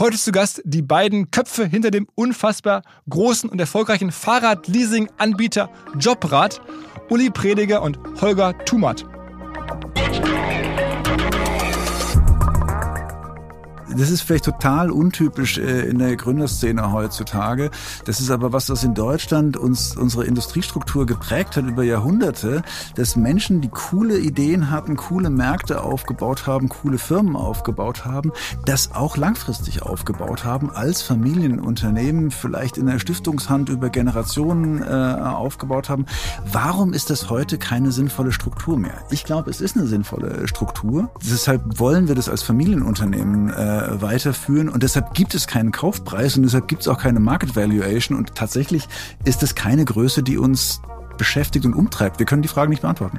Heute zu Gast die beiden Köpfe hinter dem unfassbar großen und erfolgreichen Fahrradleasing-Anbieter Jobrad, Uli Prediger und Holger Tumat. Das ist vielleicht total untypisch äh, in der Gründerszene heutzutage. Das ist aber was, was in Deutschland uns unsere Industriestruktur geprägt hat über Jahrhunderte, dass Menschen, die coole Ideen hatten, coole Märkte aufgebaut haben, coole Firmen aufgebaut haben, das auch langfristig aufgebaut haben, als Familienunternehmen, vielleicht in der Stiftungshand über Generationen äh, aufgebaut haben. Warum ist das heute keine sinnvolle Struktur mehr? Ich glaube, es ist eine sinnvolle Struktur. Deshalb wollen wir das als Familienunternehmen äh, weiterführen und deshalb gibt es keinen Kaufpreis und deshalb gibt es auch keine Market Valuation und tatsächlich ist es keine Größe, die uns beschäftigt und umtreibt. Wir können die Frage nicht beantworten.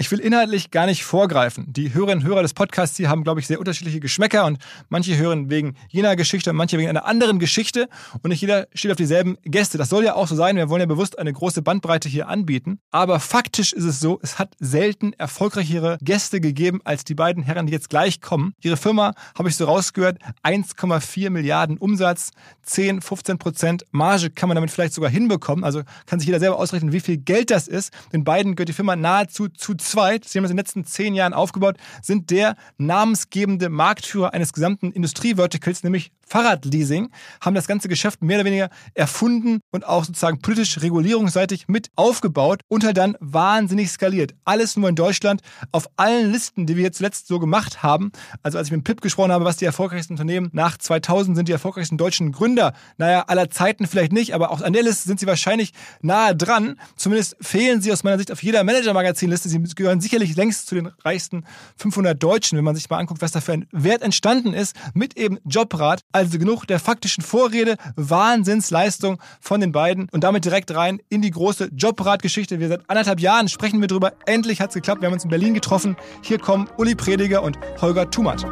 Ich will inhaltlich gar nicht vorgreifen. Die Hörerinnen und Hörer des Podcasts hier haben, glaube ich, sehr unterschiedliche Geschmäcker und manche hören wegen jener Geschichte und manche wegen einer anderen Geschichte und nicht jeder steht auf dieselben Gäste. Das soll ja auch so sein. Wir wollen ja bewusst eine große Bandbreite hier anbieten. Aber faktisch ist es so, es hat selten erfolgreichere Gäste gegeben als die beiden Herren, die jetzt gleich kommen. Ihre Firma, habe ich so rausgehört, 1,4 Milliarden Umsatz, 10, 15 Prozent Marge kann man damit vielleicht sogar hinbekommen. Also kann sich jeder selber ausrechnen, wie viel Geld das ist. Den beiden gehört die Firma nahezu zu zwei weltweit, sie haben das in den letzten zehn Jahren aufgebaut, sind der namensgebende Marktführer eines gesamten Industrieverticals, nämlich Fahrradleasing, haben das ganze Geschäft mehr oder weniger erfunden und auch sozusagen politisch regulierungsseitig mit aufgebaut und halt dann wahnsinnig skaliert. Alles nur in Deutschland auf allen Listen, die wir zuletzt so gemacht haben. Also als ich mit Pip gesprochen habe, was die erfolgreichsten Unternehmen nach 2000 sind, die erfolgreichsten deutschen Gründer. Naja, aller Zeiten vielleicht nicht, aber auch an der Liste sind sie wahrscheinlich nahe dran. Zumindest fehlen sie aus meiner Sicht auf jeder Manager-Magazin-Liste. Sie gehören sicherlich längst zu den reichsten 500 Deutschen, wenn man sich mal anguckt, was da für ein Wert entstanden ist mit eben Jobrad. Also genug der faktischen Vorrede, Wahnsinnsleistung von den beiden und damit direkt rein in die große Jobrad-Geschichte. Wir seit anderthalb Jahren sprechen wir drüber. Endlich hat es geklappt. Wir haben uns in Berlin getroffen. Hier kommen Uli Prediger und Holger Tumat.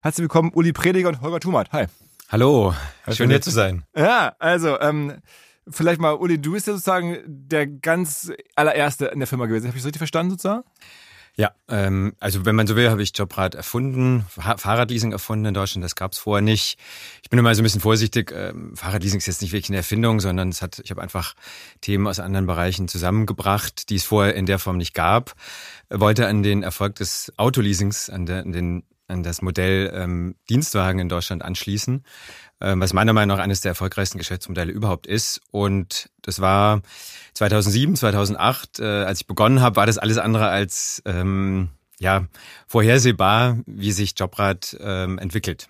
Herzlich willkommen, Uli Prediger und Holger Tumat. Hi. Hallo, schön hier zu sein. Ja, also ähm, vielleicht mal, Uli, du bist ja sozusagen der ganz allererste in der Firma gewesen. Habe ich das richtig verstanden sozusagen? Ja, ähm, also wenn man so will, habe ich Jobrad erfunden, Fahrradleasing erfunden in Deutschland, das gab es vorher nicht. Ich bin immer so ein bisschen vorsichtig, ähm, Fahrradleasing ist jetzt nicht wirklich eine Erfindung, sondern es hat, ich habe einfach Themen aus anderen Bereichen zusammengebracht, die es vorher in der Form nicht gab. Wollte an den Erfolg des Autoleasings, an, der, an den an das Modell ähm, Dienstwagen in Deutschland anschließen, was meiner Meinung nach eines der erfolgreichsten Geschäftsmodelle überhaupt ist. Und das war 2007, 2008, äh, als ich begonnen habe, war das alles andere als ähm, ja vorhersehbar, wie sich Jobrad ähm, entwickelt.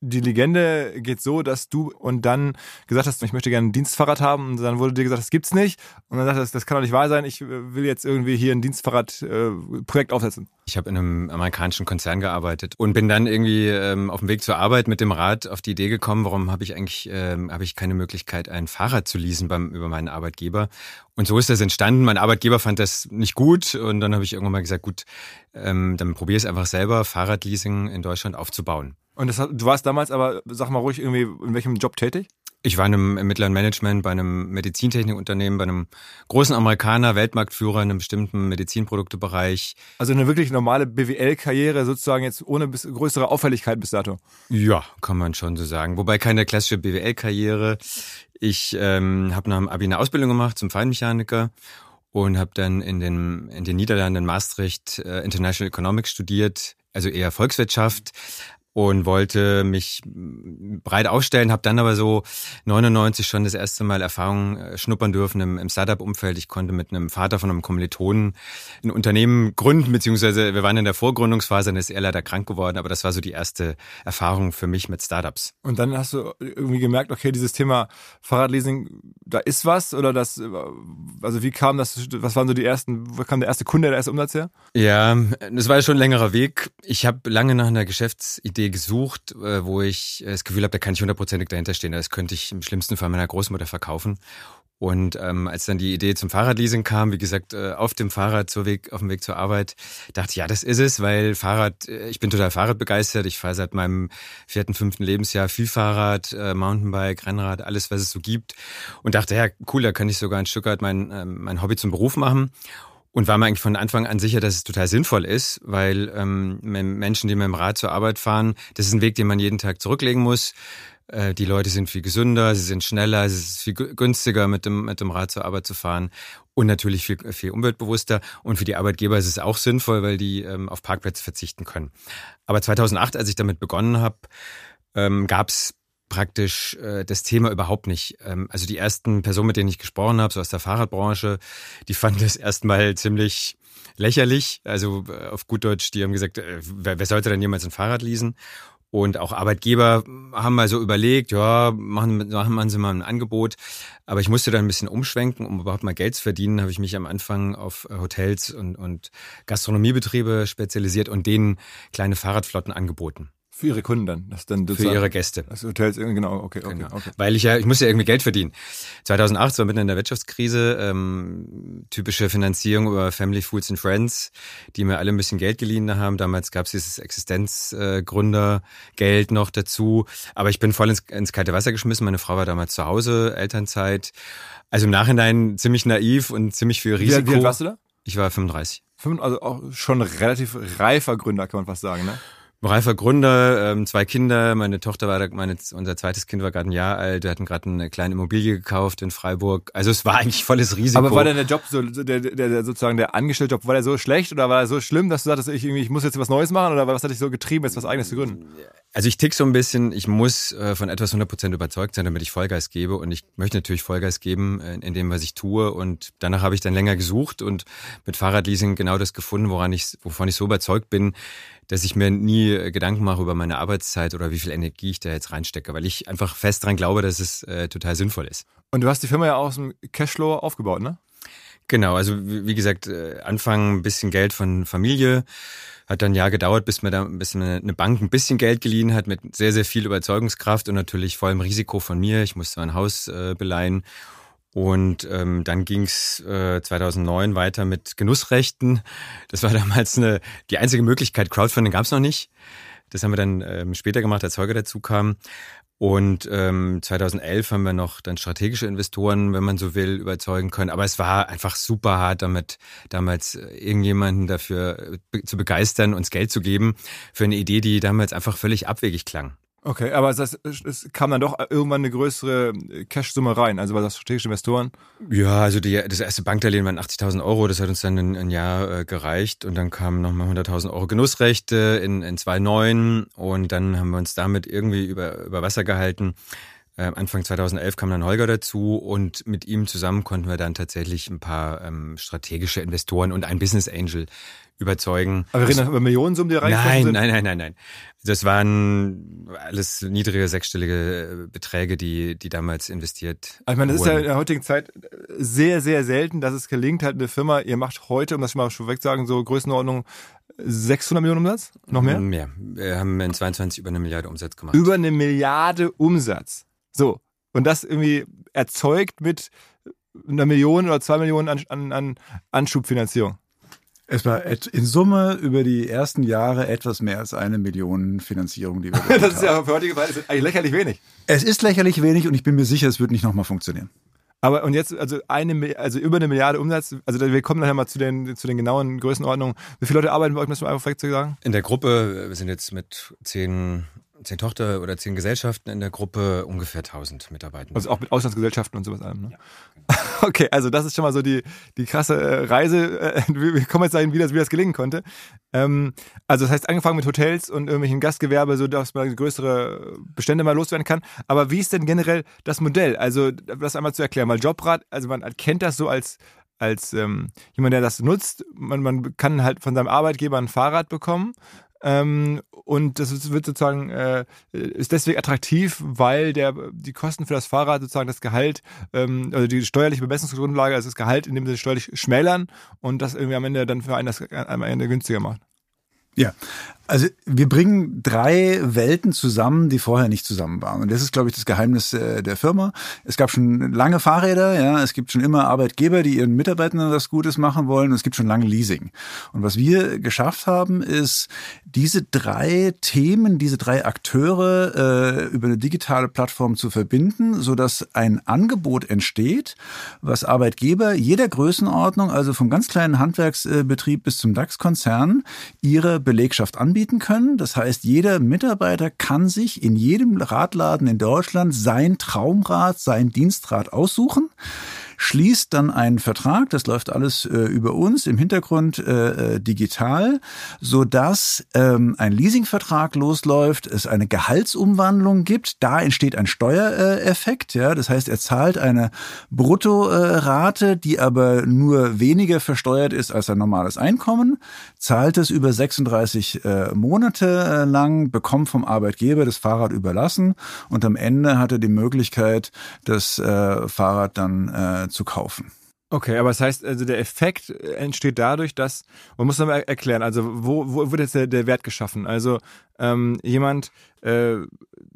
Die Legende geht so, dass du und dann gesagt hast, ich möchte gerne ein Dienstfahrrad haben und dann wurde dir gesagt, das gibt's nicht und dann sagst du, das kann doch nicht wahr sein, ich will jetzt irgendwie hier ein Dienstfahrradprojekt äh, aufsetzen. Ich habe in einem amerikanischen Konzern gearbeitet und bin dann irgendwie ähm, auf dem Weg zur Arbeit mit dem Rad auf die Idee gekommen, warum habe ich eigentlich ähm, habe ich keine Möglichkeit, ein Fahrrad zu leasen beim über meinen Arbeitgeber. Und so ist das entstanden. Mein Arbeitgeber fand das nicht gut und dann habe ich irgendwann mal gesagt, gut, ähm, dann probier es einfach selber, Fahrradleasing in Deutschland aufzubauen. Und das, du warst damals aber, sag mal ruhig, irgendwie in welchem Job tätig? Ich war in einem, im mittleren Management bei einem Medizintechnikunternehmen, bei einem großen Amerikaner, Weltmarktführer in einem bestimmten Medizinproduktebereich. Also eine wirklich normale BWL-Karriere sozusagen jetzt ohne bis, größere Auffälligkeit bis dato. Ja, kann man schon so sagen. Wobei keine klassische BWL-Karriere. Ich ähm, habe nach dem Abi eine Ausbildung gemacht zum Feinmechaniker und habe dann in den, in den Niederlanden in Maastricht äh, International Economics studiert, also eher Volkswirtschaft, und wollte mich breit aufstellen, habe dann aber so 99 schon das erste Mal Erfahrung äh, schnuppern dürfen im, im Startup-Umfeld. Ich konnte mit einem Vater von einem Kommilitonen ein Unternehmen gründen, beziehungsweise wir waren in der Vorgründungsphase, dann ist er leider krank geworden, aber das war so die erste Erfahrung für mich mit Startups. Und dann hast du irgendwie gemerkt, okay, dieses Thema Fahrradleasing, da ist was oder das, also wie kam das, was waren so die ersten, wo kam der erste Kunde, der erste Umsatz her? Ja, das war schon ein längerer Weg. Ich habe lange nach einer Geschäftsidee gesucht, äh, wo ich das Gefühl habe, da kann ich hundertprozentig dahinter stehen. Das könnte ich im schlimmsten Fall meiner Großmutter verkaufen. Und ähm, als dann die Idee zum Fahrradleasing kam, wie gesagt, äh, auf dem Fahrrad zur Weg, auf dem Weg zur Arbeit, dachte ich, ja, das ist es, weil Fahrrad, äh, ich bin total Fahrradbegeistert. Ich fahre seit meinem vierten, fünften Lebensjahr viel Fahrrad, äh, Mountainbike, Rennrad, alles, was es so gibt. Und dachte, ja, cool, da kann ich sogar ein Stück weit mein, äh, mein Hobby zum Beruf machen. Und war mir eigentlich von Anfang an sicher, dass es total sinnvoll ist, weil ähm, Menschen, die mit dem Rad zur Arbeit fahren, das ist ein Weg, den man jeden Tag zurücklegen muss. Äh, die Leute sind viel gesünder, sie sind schneller, es ist viel günstiger, mit dem, mit dem Rad zur Arbeit zu fahren und natürlich viel, viel umweltbewusster. Und für die Arbeitgeber ist es auch sinnvoll, weil die ähm, auf Parkplätze verzichten können. Aber 2008, als ich damit begonnen habe, ähm, gab es praktisch äh, das Thema überhaupt nicht. Ähm, also die ersten Personen, mit denen ich gesprochen habe, so aus der Fahrradbranche, die fanden das erstmal ziemlich lächerlich. Also äh, auf gut Deutsch, die haben gesagt, äh, wer, wer sollte denn jemals ein Fahrrad leasen? Und auch Arbeitgeber haben mal so überlegt, ja, machen, machen Sie mal ein Angebot. Aber ich musste dann ein bisschen umschwenken, um überhaupt mal Geld zu verdienen, habe ich mich am Anfang auf äh, Hotels und, und Gastronomiebetriebe spezialisiert und denen kleine Fahrradflotten angeboten. Für ihre Kunden dann? Das dann für ihre Gäste. Das Hotels, genau, okay, okay, genau. okay. Weil ich ja, ich musste ja irgendwie Geld verdienen. 2008 war mitten in der Wirtschaftskrise, ähm, typische Finanzierung über Family Foods and Friends, die mir alle ein bisschen Geld geliehen haben. Damals gab es dieses Existenzgründergeld noch dazu. Aber ich bin voll ins, ins kalte Wasser geschmissen. Meine Frau war damals zu Hause, Elternzeit. Also im Nachhinein ziemlich naiv und ziemlich viel Risiko. Wie, wie alt warst du da? Ich war 35. Also auch schon relativ reifer Gründer, kann man fast sagen, ne? Reifer Gründer, ähm, zwei Kinder. Meine Tochter war, meine, unser zweites Kind war gerade ein Jahr alt. Wir hatten gerade eine kleine Immobilie gekauft in Freiburg. Also es war eigentlich volles Risiko. Aber war denn der Job so, der, der, der sozusagen der Angestellte-Job, war der so schlecht oder war er so schlimm, dass du sagtest, ich, irgendwie, ich muss jetzt was Neues machen oder was hat dich so getrieben, jetzt was Eigenes zu gründen? Also ich tick so ein bisschen, ich muss äh, von etwas 100% überzeugt sein, damit ich Vollgas gebe und ich möchte natürlich Vollgas geben in, in dem, was ich tue und danach habe ich dann länger gesucht und mit Fahrradleasing genau das gefunden, woran ich, wovon ich so überzeugt bin, dass ich mir nie äh, Gedanken mache über meine Arbeitszeit oder wie viel Energie ich da jetzt reinstecke, weil ich einfach fest dran glaube, dass es äh, total sinnvoll ist. Und du hast die Firma ja aus dem Cashflow aufgebaut, ne? Genau, also wie gesagt, äh, Anfang ein bisschen Geld von Familie, hat dann ein Jahr gedauert, bis mir da ein bisschen eine Bank ein bisschen Geld geliehen hat mit sehr, sehr viel Überzeugungskraft und natürlich vollem Risiko von mir. Ich musste mein Haus äh, beleihen und ähm, dann ging's äh, 2009 weiter mit Genussrechten. Das war damals eine, die einzige Möglichkeit. Crowdfunding gab's noch nicht. Das haben wir dann ähm, später gemacht, als Holger dazu kam. Und ähm, 2011 haben wir noch dann strategische Investoren, wenn man so will, überzeugen können. Aber es war einfach super hart, damit damals äh, irgendjemanden dafür äh, zu begeistern, uns Geld zu geben für eine Idee, die damals einfach völlig abwegig klang. Okay, aber es, es kam dann doch irgendwann eine größere Cash-Summe rein, also bei das strategische Investoren? Ja, also die, das erste Bankdarlehen waren 80.000 Euro, das hat uns dann ein, ein Jahr äh, gereicht und dann kamen nochmal 100.000 Euro Genussrechte in, in 2009 und dann haben wir uns damit irgendwie über, über Wasser gehalten. Äh, Anfang 2011 kam dann Holger dazu und mit ihm zusammen konnten wir dann tatsächlich ein paar ähm, strategische Investoren und ein Business Angel überzeugen. Aber wir reden über Millionensummen, die reingekommen nein, sind? Nein, nein, nein, nein. Das waren alles niedrige sechsstellige äh, Beträge, die, die damals investiert also Ich meine, das wurden. ist ja in der heutigen Zeit sehr, sehr selten, dass es gelingt, halt eine Firma, ihr macht heute, um das schon mal schon weg sagen, so Größenordnung 600 Millionen Umsatz? Noch mehr? Mehr. Wir haben in 22 über eine Milliarde Umsatz gemacht. Über eine Milliarde Umsatz. So. Und das irgendwie erzeugt mit einer Million oder zwei Millionen an, an, an Anschubfinanzierung. Es war in Summe über die ersten Jahre etwas mehr als eine Million Finanzierung, die wir Das ist ja für heutige Weise eigentlich lächerlich wenig. Es ist lächerlich wenig und ich bin mir sicher, es wird nicht nochmal funktionieren. Aber und jetzt, also eine, also über eine Milliarde Umsatz, also wir kommen nachher mal zu den, zu den genauen Größenordnungen. Wie viele Leute arbeiten bei euch, das mal einfach vielleicht zu sagen? In der Gruppe, wir sind jetzt mit zehn zehn Tochter- oder zehn Gesellschaften in der Gruppe, ungefähr 1000 Mitarbeiter. Also auch mit Auslandsgesellschaften und sowas allem, ne? Ja. Okay, also das ist schon mal so die, die krasse äh, Reise. Äh, wir kommen jetzt dahin, wie das, wie das gelingen konnte. Ähm, also das heißt, angefangen mit Hotels und irgendwelchen Gastgewerbe, so dass man größere Bestände mal loswerden kann. Aber wie ist denn generell das Modell? Also das einmal zu erklären, weil Jobrad, also man kennt das so als als ähm, jemand, der das nutzt. Man, man kann halt von seinem Arbeitgeber ein Fahrrad bekommen ähm, und das wird sozusagen, äh, ist deswegen attraktiv, weil der, die Kosten für das Fahrrad sozusagen das Gehalt, ähm, also die steuerliche Bemessungsgrundlage, also das Gehalt in dem Sinne steuerlich schmälern und das irgendwie am Ende dann für einen das am Ende günstiger macht. Ja, also wir bringen drei Welten zusammen, die vorher nicht zusammen waren. Und das ist, glaube ich, das Geheimnis äh, der Firma. Es gab schon lange Fahrräder, ja, es gibt schon immer Arbeitgeber, die ihren Mitarbeitern was Gutes machen wollen. Und es gibt schon lange Leasing. Und was wir geschafft haben, ist, diese drei Themen, diese drei Akteure äh, über eine digitale Plattform zu verbinden, so dass ein Angebot entsteht, was Arbeitgeber jeder Größenordnung, also vom ganz kleinen Handwerksbetrieb bis zum DAX-Konzern, ihre Belegschaft anbieten anbieten können. Das heißt, jeder Mitarbeiter kann sich in jedem Radladen in Deutschland sein Traumrad, sein Dienstrad aussuchen schließt dann einen Vertrag, das läuft alles äh, über uns im Hintergrund äh, äh, digital, so dass ähm, ein Leasingvertrag losläuft, es eine Gehaltsumwandlung gibt, da entsteht ein Steuereffekt, ja, das heißt, er zahlt eine Bruttorate, die aber nur weniger versteuert ist als ein normales Einkommen, zahlt es über 36 äh, Monate äh, lang, bekommt vom Arbeitgeber das Fahrrad überlassen und am Ende hat er die Möglichkeit, das äh, Fahrrad dann äh, zu kaufen. Okay, aber das heißt, also der Effekt entsteht dadurch, dass, man muss nochmal erklären, also wo, wo wird jetzt der, der Wert geschaffen? Also ähm, jemand äh,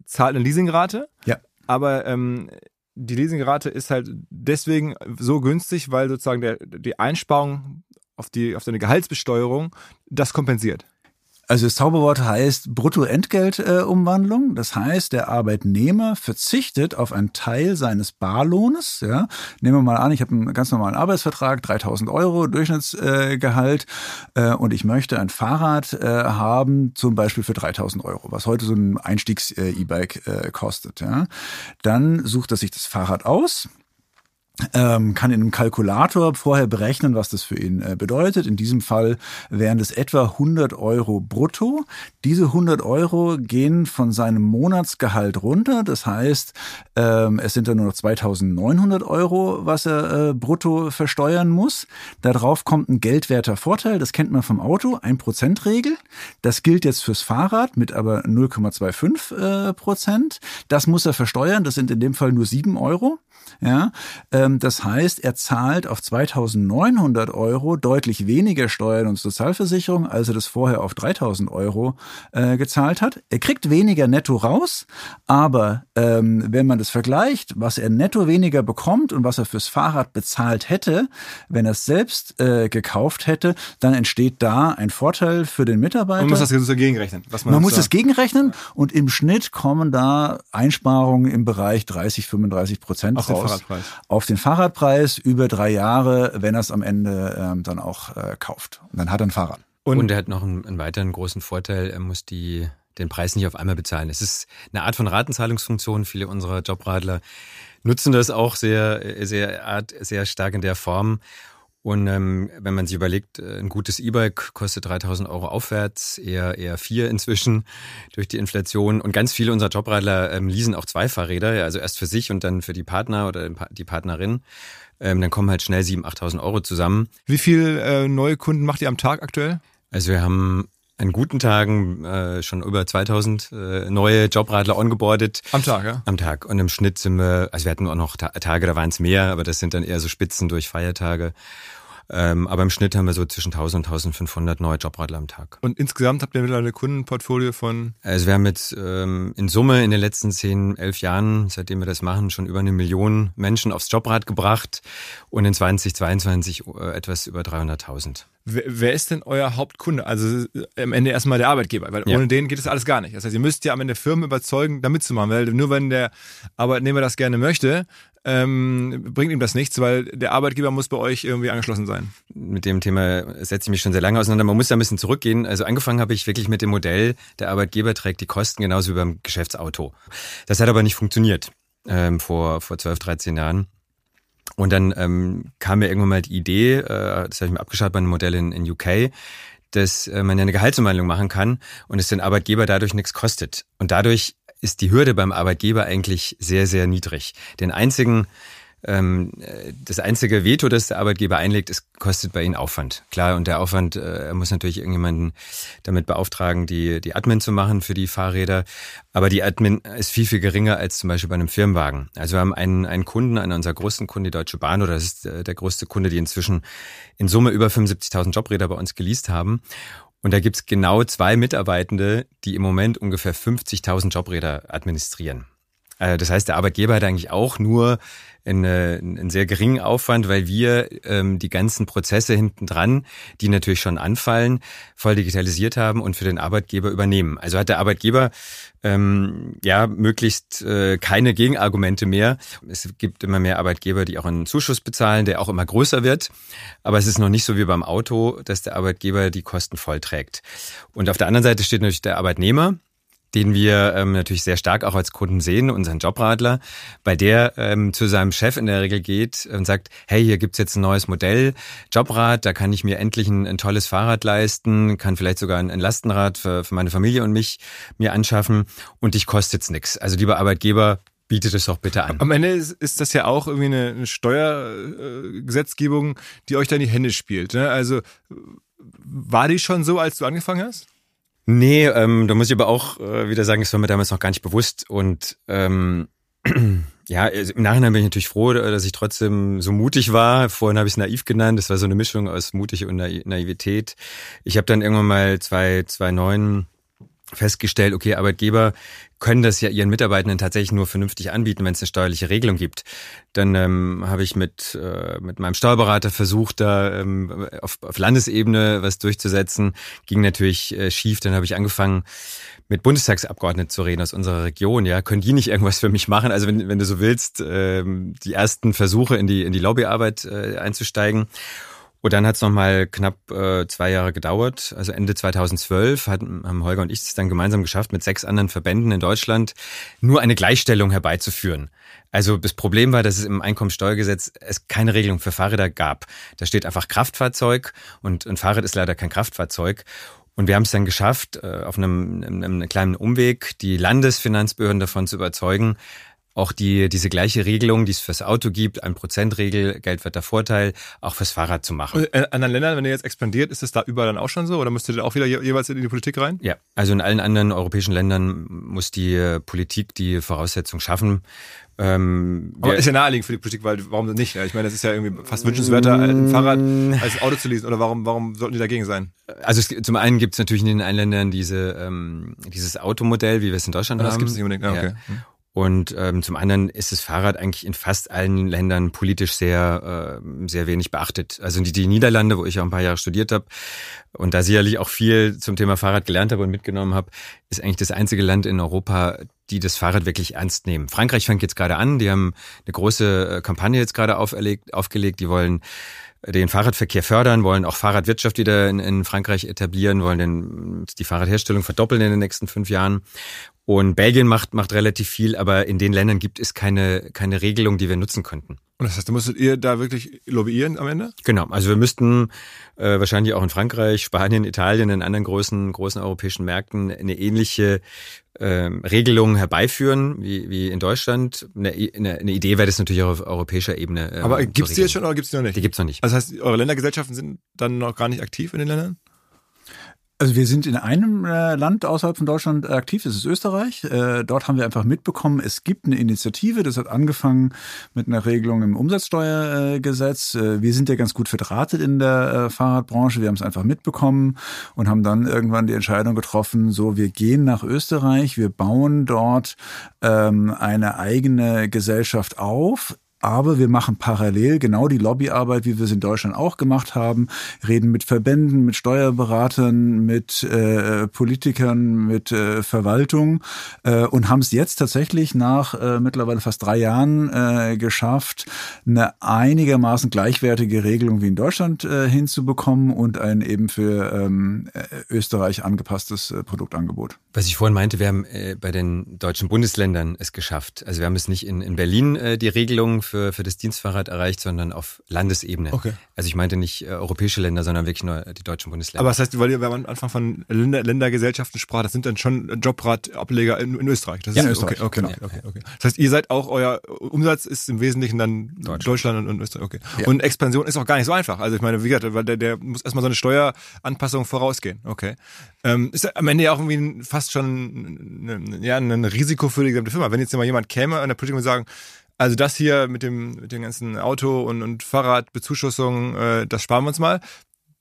zahlt eine Leasingrate, ja. aber ähm, die Leasingrate ist halt deswegen so günstig, weil sozusagen der, die Einsparung auf die auf seine Gehaltsbesteuerung das kompensiert. Also das Zauberwort heißt Bruttoentgeltumwandlung. das heißt, der Arbeitnehmer verzichtet auf einen Teil seines Barlohnes. Ja. Nehmen wir mal an, ich habe einen ganz normalen Arbeitsvertrag, 3000 Euro Durchschnittsgehalt äh, und ich möchte ein Fahrrad äh, haben, zum Beispiel für 3000 Euro, was heute so ein Einstiegs-E-Bike äh, kostet. Ja. Dann sucht er sich das Fahrrad aus, ähm, kann in einem Kalkulator vorher berechnen, was das für ihn äh, bedeutet. In diesem Fall wären das etwa 100 Euro brutto. Diese 100 Euro gehen von seinem Monatsgehalt runter. Das heißt, ähm, es sind dann nur noch 2900 Euro, was er äh, brutto versteuern muss. Darauf kommt ein geldwerter Vorteil. Das kennt man vom Auto, 1%-Regel. Das gilt jetzt fürs Fahrrad mit aber 0,25 äh, Prozent. Das muss er versteuern. Das sind in dem Fall nur 7 Euro. Ja, ähm, das heißt, er zahlt auf 2.900 Euro deutlich weniger Steuern und Sozialversicherung, als er das vorher auf 3.000 Euro äh, gezahlt hat. Er kriegt weniger netto raus, aber ähm, wenn man das vergleicht, was er netto weniger bekommt und was er fürs Fahrrad bezahlt hätte, wenn er es selbst äh, gekauft hätte, dann entsteht da ein Vorteil für den Mitarbeiter. Man muss das so gegenrechnen. Was man, man muss das gegenrechnen und im Schnitt kommen da Einsparungen im Bereich 30, 35 Prozent raus. Fahrradpreis. Auf den Fahrradpreis über drei Jahre, wenn er es am Ende ähm, dann auch äh, kauft. Und dann hat er ein Fahrrad. Und, und er hat noch einen, einen weiteren großen Vorteil, er muss die den Preis nicht auf einmal bezahlen. Es ist eine Art von Ratenzahlungsfunktion. Viele unserer Jobradler nutzen das auch sehr, sehr, sehr stark in der Form. Und ähm, wenn man sich überlegt, äh, ein gutes E-Bike kostet 3000 Euro aufwärts, eher eher vier inzwischen durch die Inflation. Und ganz viele unserer Jobradler ähm, leasen auch zwei Fahrräder, also erst für sich und dann für die Partner oder die Partnerin. Ähm, dann kommen halt schnell 7.000, 8.000 Euro zusammen. Wie viel äh, neue Kunden macht ihr am Tag aktuell? Also wir haben an guten Tagen äh, schon über 2000 äh, neue Jobradler ongeboardet. Am Tag, ja? Am Tag. Und im Schnitt sind wir, also wir hatten auch noch Tage, da waren es mehr, aber das sind dann eher so Spitzen durch Feiertage. Ähm, aber im Schnitt haben wir so zwischen 1000 und 1500 neue Jobradler am Tag. Und insgesamt habt ihr mittlerweile ein Kundenportfolio von? Also wir haben jetzt ähm, in Summe in den letzten 10, 11 Jahren, seitdem wir das machen, schon über eine Million Menschen aufs Jobrad gebracht und in 2022 äh, etwas über 300.000. Wer, wer ist denn euer Hauptkunde? Also äh, am Ende erstmal der Arbeitgeber, weil ja. ohne den geht das alles gar nicht. Das heißt, ihr müsst ja am Ende Firmen überzeugen, da mitzumachen, weil nur wenn der Arbeitnehmer das gerne möchte, ähm, bringt ihm das nichts, weil der Arbeitgeber muss bei euch irgendwie angeschlossen sein. Mit dem Thema setze ich mich schon sehr lange auseinander. Man muss da ein bisschen zurückgehen. Also angefangen habe ich wirklich mit dem Modell, der Arbeitgeber trägt die Kosten genauso wie beim Geschäftsauto. Das hat aber nicht funktioniert ähm, vor, vor 12, 13 Jahren. Und dann ähm, kam mir irgendwann mal die Idee, äh, das habe ich mir abgeschaut bei einem Modell in, in UK, dass äh, man ja eine Gehaltsumwandlung machen kann und es den Arbeitgeber dadurch nichts kostet. Und dadurch ist die Hürde beim Arbeitgeber eigentlich sehr, sehr niedrig. Den einzigen ähm, das einzige Veto, das der Arbeitgeber einlegt, es kostet bei ihnen Aufwand. Klar, und der Aufwand, äh, er muss natürlich irgendjemanden damit beauftragen, die, die Admin zu machen für die Fahrräder. Aber die Admin ist viel, viel geringer als zum Beispiel bei einem Firmenwagen. Also wir haben einen, einen Kunden, einen unserer größten Kunden, die Deutsche Bahn, oder das ist äh, der größte Kunde, die inzwischen in Summe über 75.000 Jobräder bei uns geleast haben. Und da gibt's genau zwei Mitarbeitende, die im Moment ungefähr 50.000 Jobräder administrieren. Äh, das heißt, der Arbeitgeber hat eigentlich auch nur einen, einen sehr geringen Aufwand, weil wir ähm, die ganzen Prozesse hinten dran, die natürlich schon anfallen, voll digitalisiert haben und für den Arbeitgeber übernehmen. Also hat der Arbeitgeber ähm, ja möglichst äh, keine Gegenargumente mehr. Es gibt immer mehr Arbeitgeber, die auch einen Zuschuss bezahlen, der auch immer größer wird. Aber es ist noch nicht so wie beim Auto, dass der Arbeitgeber die Kosten voll trägt. Und auf der anderen Seite steht natürlich der Arbeitnehmer den wir ähm, natürlich sehr stark auch als Kunden sehen, unseren Jobradler, bei der ähm, zu seinem Chef in der Regel geht und sagt, hey, hier gibt's jetzt ein neues Modell, Jobrad, da kann ich mir endlich ein, ein tolles Fahrrad leisten, kann vielleicht sogar ein, ein Lastenrad für, für meine Familie und mich mir anschaffen und dich kostet's nix. Also lieber Arbeitgeber, bietet es doch bitte an. Am Ende ist, ist das ja auch irgendwie eine, eine Steuergesetzgebung, die euch da in die Hände spielt. Ne? Also war die schon so, als du angefangen hast? Nee, ähm, da muss ich aber auch äh, wieder sagen, es war mir damals noch gar nicht bewusst. Und ähm, ja, also im Nachhinein bin ich natürlich froh, dass ich trotzdem so mutig war. Vorhin habe ich es naiv genannt. Das war so eine Mischung aus mutig und Naivität. Ich habe dann irgendwann mal zwei, zwei neun festgestellt, okay, Arbeitgeber können das ja ihren Mitarbeitenden tatsächlich nur vernünftig anbieten, wenn es eine steuerliche Regelung gibt. Dann ähm, habe ich mit, äh, mit meinem Steuerberater versucht, da ähm, auf, auf Landesebene was durchzusetzen. Ging natürlich äh, schief. Dann habe ich angefangen, mit Bundestagsabgeordneten zu reden aus unserer Region. Ja, können die nicht irgendwas für mich machen? Also wenn, wenn du so willst, ähm, die ersten Versuche in die, in die Lobbyarbeit äh, einzusteigen. Und dann hat es nochmal knapp äh, zwei Jahre gedauert. Also Ende 2012 hatten, haben Holger und ich es dann gemeinsam geschafft, mit sechs anderen Verbänden in Deutschland nur eine Gleichstellung herbeizuführen. Also das Problem war, dass es im Einkommensteuergesetz es keine Regelung für Fahrräder gab. Da steht einfach Kraftfahrzeug und ein Fahrrad ist leider kein Kraftfahrzeug. Und wir haben es dann geschafft, äh, auf einem, einem kleinen Umweg die Landesfinanzbehörden davon zu überzeugen, auch die, diese gleiche Regelung, die es fürs Auto gibt, ein Prozentregel, Geldwerter Vorteil, auch fürs Fahrrad zu machen. In anderen Ländern, wenn ihr jetzt expandiert, ist es da überall dann auch schon so oder müsst ihr auch wieder jeweils in die Politik rein? Ja, also in allen anderen europäischen Ländern muss die äh, Politik die Voraussetzung schaffen. Ähm, Aber ist ja naheliegend für die Politik, weil warum nicht? Ich meine, das ist ja irgendwie fast wünschenswerter, ein Fahrrad als Auto zu leasen. Oder warum, warum sollten die dagegen sein? Also es, zum einen gibt es natürlich in den Einländern diese, ähm, dieses Automodell, wie wir es in Deutschland Aber haben. Das gibt es nicht unbedingt. Ah, okay. Ja. Und ähm, zum anderen ist das Fahrrad eigentlich in fast allen Ländern politisch sehr, äh, sehr wenig beachtet. Also die, die Niederlande, wo ich auch ein paar Jahre studiert habe und da sicherlich auch viel zum Thema Fahrrad gelernt habe und mitgenommen habe, ist eigentlich das einzige Land in Europa, die das Fahrrad wirklich ernst nehmen. Frankreich fängt jetzt gerade an, die haben eine große äh, Kampagne jetzt gerade auferlegt, aufgelegt, die wollen den Fahrradverkehr fördern, wollen auch Fahrradwirtschaft wieder in, in Frankreich etablieren, wollen den, die Fahrradherstellung verdoppeln in den nächsten fünf Jahren. Und Belgien macht, macht relativ viel, aber in den Ländern gibt es keine, keine Regelung, die wir nutzen könnten. Und das heißt, da musstet ihr da wirklich lobbyieren am Ende? Genau, also wir müssten äh, wahrscheinlich auch in Frankreich, Spanien, Italien, in anderen großen, großen europäischen Märkten eine ähnliche ähm, Regelung herbeiführen wie, wie in Deutschland. Eine, eine, eine Idee wäre das natürlich auch auf europäischer Ebene. Ähm, Aber gibt's die jetzt schon oder gibt's die noch nicht? Die gibt's noch nicht. Also das heißt, eure Ländergesellschaften sind dann noch gar nicht aktiv in den Ländern? Also wir sind in einem äh, Land außerhalb von Deutschland aktiv, das ist Österreich. Äh, dort haben wir einfach mitbekommen, es gibt eine Initiative, das hat angefangen mit einer Regelung im Umsatzsteuergesetz. Äh, wir sind ja ganz gut verdrahtet in der Fahrradbranche, wir haben es einfach mitbekommen und haben dann irgendwann die Entscheidung getroffen, so wir gehen nach Österreich, wir bauen dort ähm, eine eigene Gesellschaft auf aber wir machen parallel genau die Lobbyarbeit, wie wir es in Deutschland auch gemacht haben, reden mit Verbänden, mit Steuerberatern, mit äh, Politikern, mit äh, Verwaltung äh, und haben es jetzt tatsächlich nach äh, mittlerweile fast drei Jahren äh, geschafft, eine einigermaßen gleichwertige Regelung wie in Deutschland äh, hinzubekommen und ein eben für ähm, äh, Österreich angepasstes äh, Produktangebot. Was ich vorhin meinte, wir haben äh, bei den deutschen Bundesländern es geschafft. Also wir haben es nicht in, in Berlin äh, die Regelung für, für das Dienstfahrrad erreicht, sondern auf Landesebene. Okay. Also ich meinte nicht äh, europäische Länder, sondern wirklich nur die deutschen Bundesländer. Aber das heißt, weil ihr am Anfang von Länder, Ländergesellschaften sprach, das sind dann schon Jobradableger in, in Österreich. Das ja, ist, in Österreich. Okay, okay, okay, okay, Das heißt, ihr seid auch, euer Umsatz ist im Wesentlichen dann Deutschland, Deutschland und, Österreich. Okay. Ja. Und Expansion ist auch gar nicht so einfach. Also ich meine, wie gesagt, weil der, der muss erstmal so eine Steueranpassung vorausgehen. Okay. Ähm, ist am Ende ja auch irgendwie fast schon eine, ja, ein Risiko für die gesamte Firma. Wenn jetzt mal jemand käme an der Politik und sagen, also das hier mit dem, mit dem ganzen Auto- und, und Fahrradbezuschussung, äh, das sparen wir uns mal,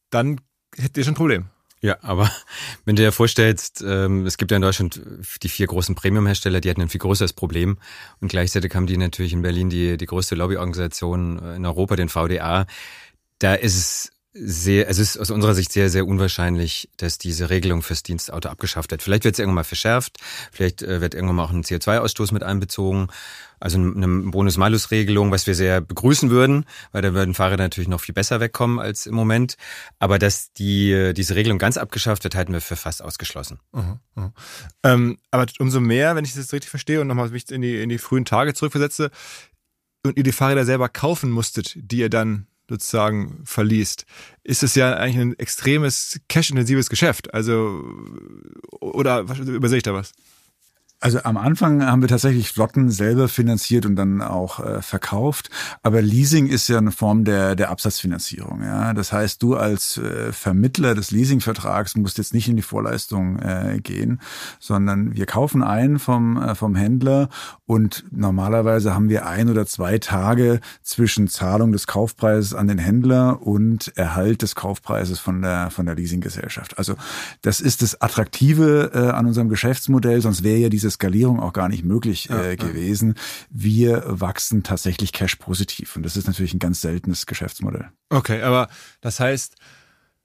dann hättet ihr schon ein Problem. Ja, aber wenn du dir vorstellst, ähm, es gibt ja in Deutschland die vier großen Premium-Hersteller, die hatten ein viel größeres Problem. Und gleichzeitig haben die natürlich in Berlin die, die größte Lobbyorganisation in Europa, den VDA. Da ist es sehr, es ist aus unserer Sicht sehr, sehr unwahrscheinlich, dass diese Regelung fürs Dienstauto abgeschafft wird. Vielleicht wird es irgendwann mal verschärft, vielleicht äh, wird irgendwann mal auch ein CO2-Ausstoß mit einbezogen, also eine Bonus-Malus-Regelung, was wir sehr begrüßen würden, weil da würden Fahrer natürlich noch viel besser wegkommen als im Moment. Aber dass die, diese Regelung ganz abgeschafft wird, halten wir für fast ausgeschlossen. Uh -huh. Ähm, aber umso mehr, wenn ich das richtig verstehe und nochmal mich in die, in die frühen Tage zurückversetze und ihr die Fahrräder selber kaufen musstet, die ihr dann sozusagen verliest, ist es ja eigentlich ein extremes cash-intensives Geschäft. Also, oder übersehe ich da was? Also am Anfang haben wir tatsächlich Flotten selber finanziert und dann auch äh, verkauft. Aber Leasing ist ja eine Form der, der Absatzfinanzierung. Ja? Das heißt, du als äh, Vermittler des Leasingvertrags musst jetzt nicht in die Vorleistung äh, gehen, sondern wir kaufen ein vom, äh, vom Händler und normalerweise haben wir ein oder zwei Tage zwischen Zahlung des Kaufpreises an den Händler und Erhalt des Kaufpreises von der, von der Leasinggesellschaft. Also das ist das Attraktive äh, an unserem Geschäftsmodell, sonst wäre ja dieses Skalierung auch gar nicht möglich äh, gewesen. Wir wachsen tatsächlich cash positiv und das ist natürlich ein ganz seltenes Geschäftsmodell. Okay, aber das heißt,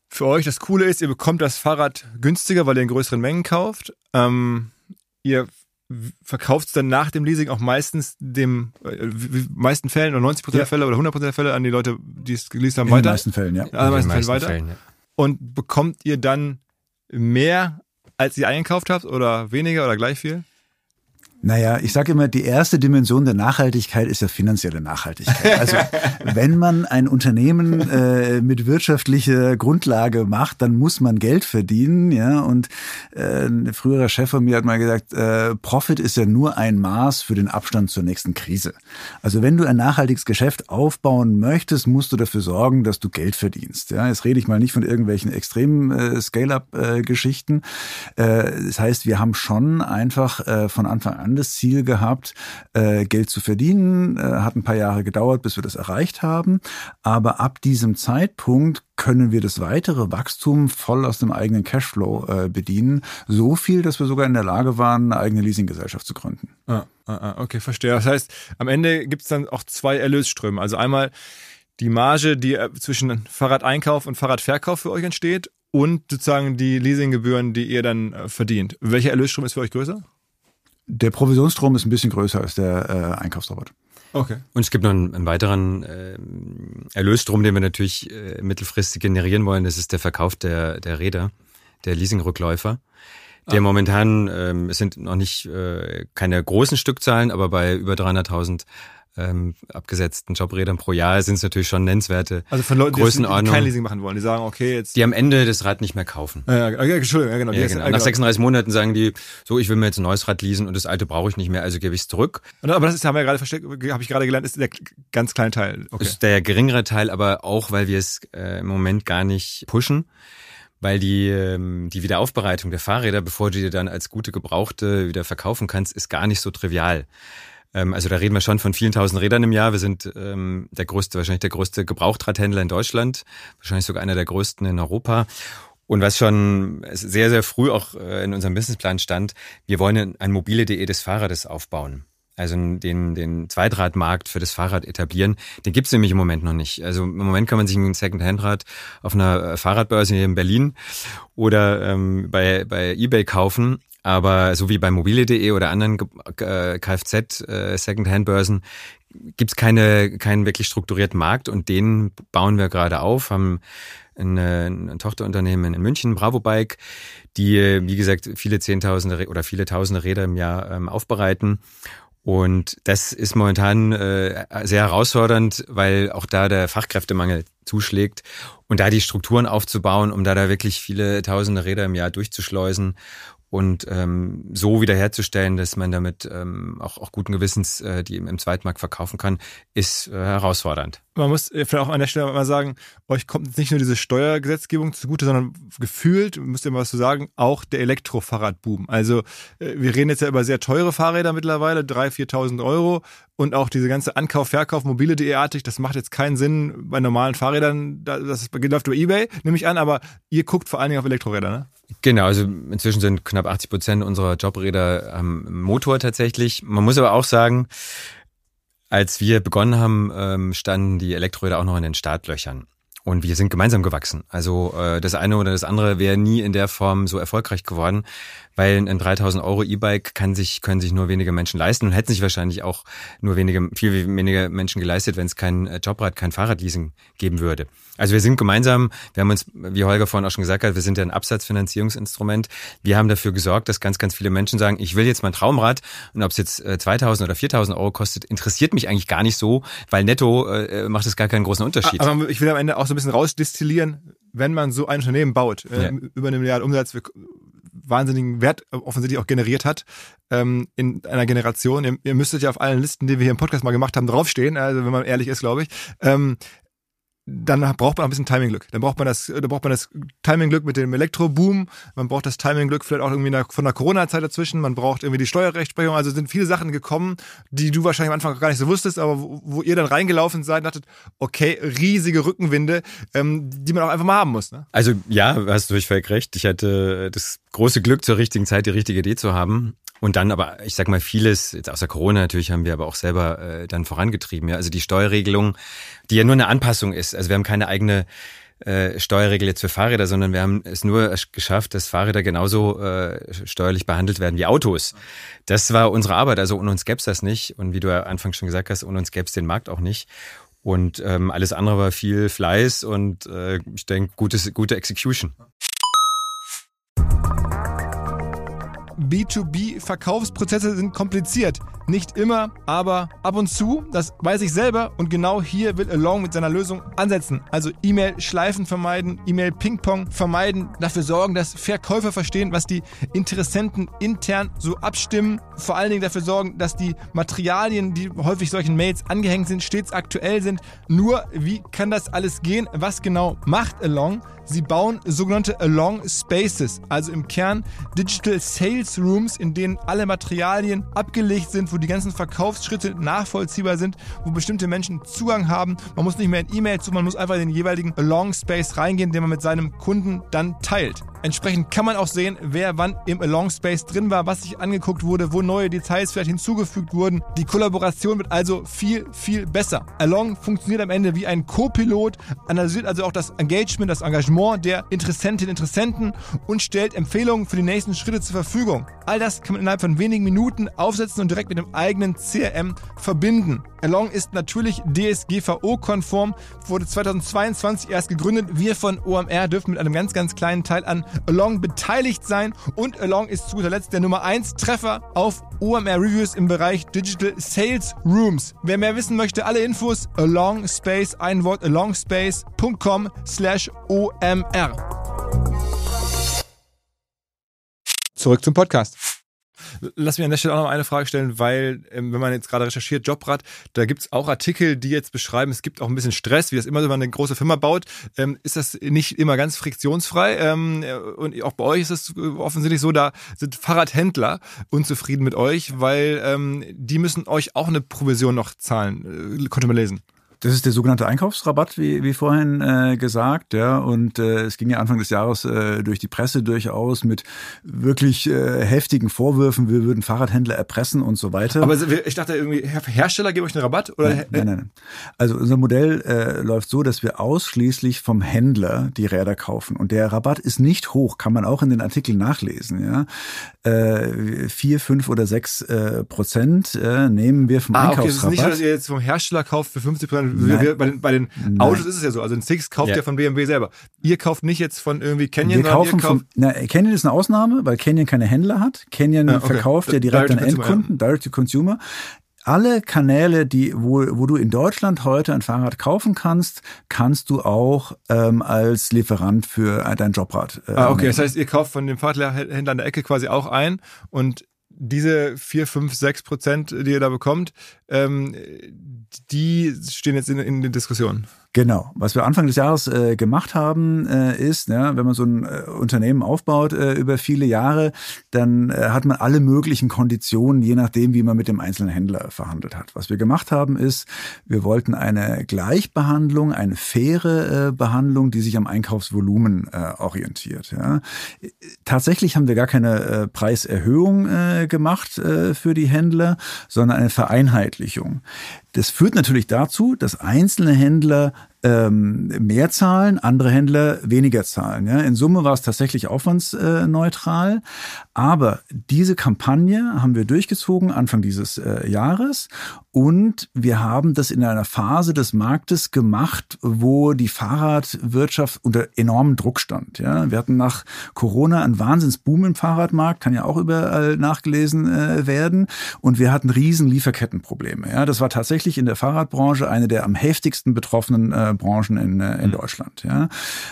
für euch das Coole ist, ihr bekommt das Fahrrad günstiger, weil ihr in größeren Mengen kauft. Ähm, ihr verkauft es dann nach dem Leasing auch meistens dem äh, meisten Fällen oder 90 Prozent ja. der Fälle oder 100 Prozent der Fälle an die Leute, die es geleast haben, in weiter. In den meisten Fällen, ja. In den meisten, Fällen weiter. Fällen, ja. Und bekommt ihr dann mehr, als ihr eingekauft habt oder weniger oder gleich viel? Naja, ich sage immer, die erste Dimension der Nachhaltigkeit ist ja finanzielle Nachhaltigkeit. Also wenn man ein Unternehmen äh, mit wirtschaftlicher Grundlage macht, dann muss man Geld verdienen. Ja, und äh, ein früherer Chef von mir hat mal gesagt, äh, Profit ist ja nur ein Maß für den Abstand zur nächsten Krise. Also wenn du ein nachhaltiges Geschäft aufbauen möchtest, musst du dafür sorgen, dass du Geld verdienst. Ja, jetzt rede ich mal nicht von irgendwelchen extremen äh, Scale-up-Geschichten. Äh, das heißt, wir haben schon einfach äh, von Anfang an das Ziel gehabt, äh, Geld zu verdienen. Äh, hat ein paar Jahre gedauert, bis wir das erreicht haben. Aber ab diesem Zeitpunkt können wir das weitere Wachstum voll aus dem eigenen Cashflow äh, bedienen. So viel, dass wir sogar in der Lage waren, eine eigene Leasinggesellschaft zu gründen. Ah, ah, ah okay, verstehe. Das heißt, am Ende gibt es dann auch zwei Erlösströme. Also einmal die Marge, die zwischen Fahrradeinkauf und Fahrradverkauf für euch entsteht und sozusagen die Leasinggebühren, die ihr dann verdient. Welcher Erlösstrom ist für euch größer? Der Provisionsstrom ist ein bisschen größer als der äh, Einkaufsrabatt. Okay. Und es gibt noch einen, einen weiteren äh, Erlösstrom, den wir natürlich äh, mittelfristig generieren wollen. Das ist der Verkauf der, der Räder, der Leasingrückläufer. Der momentan, ähm, es sind noch nicht äh, keine großen Stückzahlen, aber bei über 300.000 ähm, abgesetzten Jobrädern pro Jahr sind es natürlich schon nennenswerte Also von Leuten, die, kein Leasing machen wollen. Die sagen, okay, jetzt... die am Ende das Rad nicht mehr kaufen. Ja, ja, ja, Entschuldigung, ja, genau. Ja, genau. Nach genau. 36 Monaten sagen die, so, ich will mir jetzt ein neues Rad leasen und das alte brauche ich nicht mehr, also gebe ich es zurück. Und- Aber das ist, haben wir ja gerade versteckt, habe ich gerade gelernt, ist der ganz kleine Teil. Okay. ist der geringere Teil, aber auch, weil wir es äh, im Moment gar nicht pushen, weil die, ähm, die Wiederaufbereitung der Fahrräder, bevor du die dann als gute Gebrauchte wieder verkaufen kannst, ist gar nicht so trivial. Ähm, also da reden wir schon von vielen tausend Rädern im Jahr. Wir sind ähm, der größte, wahrscheinlich der größte Gebrauchtradhändler in Deutschland, wahrscheinlich sogar einer der größten in Europa. Und was schon sehr, sehr früh auch äh, in unserem Businessplan stand, wir wollen ein mobile.de des Fahrrades aufbauen. Also den, den Zweitradmarkt für das Fahrrad etablieren. Den gibt's nämlich im Moment noch nicht. Also im Moment kann man sich ein Second-Hand-Rad auf einer äh, Fahrradbörse hier in Berlin oder ähm, bei, bei Ebay kaufen. Aber so wie bei mobile.de oder anderen äh, Kfz-Second-Hand-Börsen gibt's keine, keinen wirklich strukturierten Markt und den bauen wir gerade auf, haben ein, äh, ein Tochterunternehmen in München, Bravo Bike, die, äh, wie gesagt, viele Zehntausende oder viele Tausende Räder im Jahr ähm, aufbereiten. Und das ist momentan äh, sehr herausfordernd, weil auch da der Fachkräftemangel zuschlägt und da die Strukturen aufzubauen, um da da wirklich viele tausende Räder im Jahr durchzuschleusen und ähm, so wiederherzustellen, dass man damit ähm, auch, auch guten Gewissens äh, die im, im Zweitmarkt verkaufen kann, ist äh, herausfordernd. Man muss äh, vielleicht auch an der Stelle mal sagen, euch kommt nicht nur diese Steuergesetzgebung zugute, sondern gefühlt, müsst ihr mal was zu sagen, auch der Elektrofahrradboom. Also äh, wir reden jetzt ja über sehr teure Fahrräder mittlerweile, 3.000, 4.000 Euro und auch diese ganze Ankauf, Verkauf, mobile.de-artig, das macht jetzt keinen Sinn bei normalen Fahrrädern, da- das läuft über Ebay, nehme ich an, aber ihr guckt vor allen Dingen auf Elektroräder, ne? Genau, also inzwischen sind knapp 80 Prozent unserer Jobräder am Motor tatsächlich. Man muss aber auch sagen, als wir begonnen haben, ähm, standen die Elektroräder auch noch in den Startlöchern. Und wir sind gemeinsam gewachsen. Also äh, das eine oder das andere wäre nie in der Form so erfolgreich geworden, weil ein 3000 Euro E-Bike kann sich, können sich nur wenige Menschen leisten und hätten sich wahrscheinlich auch nur wenige, viel weniger Menschen geleistet, wenn es kein äh, Jobrad, kein Fahrradleasing geben würde. Also wir sind gemeinsam, wir haben uns, wie Holger vorhin auch schon gesagt hat, wir sind ja ein Absatzfinanzierungsinstrument. Wir haben dafür gesorgt, dass ganz, ganz viele Menschen sagen, ich will jetzt mein Traumrad und ob es jetzt äh, 2000 oder 4000 Euro kostet, interessiert mich eigentlich gar nicht so, weil netto äh, macht es gar keinen großen Unterschied. Aber ich will am Ende auch so ein bisschen rausdestillieren, wenn man so ein Unternehmen baut, äh, Ja. über eine Milliarde Umsatz, wir- wahnsinnigen Wert offensichtlich auch generiert hat ähm, in einer Generation. Ihr, ihr müsstet ja auf allen Listen, die wir hier im Podcast mal gemacht haben, draufstehen, also wenn man ehrlich ist, glaube ich. Ähm, dann braucht man auch ein bisschen Timingglück. Dann braucht man das, da braucht man das Timingglück mit dem Elektroboom. Man braucht das Timingglück vielleicht auch irgendwie von der Corona-Zeit dazwischen. Man braucht irgendwie die Steuerrechtsprechung. Also sind viele Sachen gekommen, die du wahrscheinlich am Anfang gar nicht so wusstest, aber wo, wo ihr dann reingelaufen seid und dachtet, okay, riesige Rückenwinde, ähm, die man auch einfach mal haben muss. Ne? Also ja, hast du völlig recht. Ich hatte das große Glück, zur richtigen Zeit die richtige Idee zu haben. Und dann aber, ich sag mal, vieles, jetzt außer Corona natürlich, haben wir aber auch selber äh, dann vorangetrieben. Ja? Also die Steuerregelung, die ja nur eine Anpassung ist. Also wir haben keine eigene äh, Steuerregel jetzt für Fahrräder, sondern wir haben es nur geschafft, dass Fahrräder genauso äh, steuerlich behandelt werden wie Autos. Das war unsere Arbeit. Also ohne uns gäbe das nicht. Und wie du ja anfangs schon gesagt hast, ohne uns gäbe den Markt auch nicht. Und ähm, alles andere war viel Fleiß und äh, ich denke, gutes, gute Execution. B2B-Verkaufsprozesse sind kompliziert. Nicht immer, aber ab und zu, das weiß ich selber und genau hier will Along mit seiner Lösung ansetzen. Also E-Mail-Schleifen vermeiden, E-Mail-Ping-Pong vermeiden, dafür sorgen, dass Verkäufer verstehen, was die Interessenten intern so abstimmen, vor allen Dingen dafür sorgen, dass die Materialien, die häufig solchen Mails angehängt sind, stets aktuell sind. Nur, wie kann das alles gehen? Was genau macht Along? Sie bauen sogenannte Along Spaces, also im Kern Digital Sales Rooms, in denen alle Materialien abgelegt sind, wo die ganzen Verkaufsschritte nachvollziehbar sind, wo bestimmte Menschen Zugang haben. Man muss nicht mehr in E-Mails suchen, man muss einfach in den jeweiligen Along Space reingehen, den man mit seinem Kunden dann teilt. Entsprechend kann man auch sehen, wer wann im Along Space drin war, was sich angeguckt wurde, wo neue Details vielleicht hinzugefügt wurden. Die Kollaboration wird also viel, viel besser. Along funktioniert am Ende wie ein Co-Pilot, analysiert also auch das Engagement, das Engagement der Interessentinnen und Interessenten und stellt Empfehlungen für die nächsten Schritte zur Verfügung. All das kann man innerhalb von wenigen Minuten aufsetzen und direkt mit dem eigenen CRM verbinden. Along ist natürlich DSGVO-konform, wurde 2022 erst gegründet. Wir von OMR dürfen mit einem ganz, ganz kleinen Teil an Along beteiligt sein und Along ist zu guter Letzt der Nummer 1 Treffer auf OMR Reviews im Bereich Digital Sales Rooms. Wer mehr wissen möchte, alle Infos Along Space, ein Wort alongspace.com slash OMR. Zurück zum Podcast. Lass mich an der Stelle auch noch eine Frage stellen, weil, ähm, wenn man jetzt gerade recherchiert, Jobrad, da gibt es auch Artikel, die jetzt beschreiben, es gibt auch ein bisschen Stress, wie das immer so, wenn man eine große Firma baut. Ähm, ist das nicht immer ganz friktionsfrei? Ähm, und auch bei euch ist es offensichtlich so, da sind Fahrradhändler unzufrieden mit euch, weil ähm, die müssen euch auch eine Provision noch zahlen. Äh, konnte man lesen. Das ist der sogenannte Einkaufsrabatt, wie, wie vorhin äh, gesagt, ja. Und äh, es ging ja Anfang des Jahres äh, durch die Presse durchaus mit wirklich äh, heftigen Vorwürfen, wir würden Fahrradhändler erpressen und so weiter. Aber ich dachte irgendwie, Hersteller geben euch einen Rabatt? Oder? Nein, nein, nein. Also unser Modell äh, läuft so, dass wir ausschließlich vom Händler die Räder kaufen. Und der Rabatt ist nicht hoch, kann man auch in den Artikeln nachlesen. Ja, äh, vier, fünf oder sechs äh, Prozent äh, nehmen wir vom ah, Einkaufsrabatt. Okay, es ist nicht dass ihr jetzt vom Hersteller kauft für 50 Prozent wir, bei den, bei den Autos ist es ja so. Also ein Six kauft ja. ja. von BMW selber. Ihr kauft nicht jetzt von irgendwie Canyon. Wir kaufen von, na, Canyon ist eine Ausnahme, weil Canyon keine Händler hat. Canyon ah, okay. verkauft ja direkt an Endkunden, ja. direct to consumer alle Kanäle, die, wo, wo du in Deutschland heute ein Fahrrad kaufen kannst, kannst du auch ähm, als Lieferant für dein Jobrad. Äh, ah, okay. Nehmen. Das heißt, ihr kauft von dem Fahrradhändler an der Ecke quasi auch ein und diese vier, fünf, sechs Prozent, die ihr da bekommt, ähm, die stehen jetzt in, in den Diskussionen. Genau. Was wir Anfang des Jahres äh, gemacht haben, äh, ist, ja, wenn man so ein äh, Unternehmen aufbaut äh, über viele Jahre, dann äh, hat man alle möglichen Konditionen, je nachdem, wie man mit dem einzelnen Händler verhandelt hat. Was wir gemacht haben, ist, wir wollten eine Gleichbehandlung, eine faire äh, Behandlung, die sich am Einkaufsvolumen äh, orientiert. Ja. Tatsächlich haben wir gar keine äh, Preiserhöhung äh, gemacht äh, für die Händler, sondern eine Vereinheitlichung. Das führt natürlich dazu, dass einzelne Händler ähm, mehr zahlen, andere Händler weniger zahlen. Ja. In Summe war es tatsächlich aufwandsneutral. Aber diese Kampagne haben wir durchgezogen Anfang dieses äh, Jahres und wir haben das in einer Phase des Marktes gemacht, wo die Fahrradwirtschaft unter enormem Druck stand. Ja. Wir hatten nach Corona einen Wahnsinnsboom im Fahrradmarkt, kann ja auch überall nachgelesen äh, werden. Und wir hatten riesen Lieferkettenprobleme. Ja. Das war tatsächlich in der Fahrradbranche eine der am heftigsten betroffenen äh, Branchen in, äh, in mhm. Deutschland. Ja.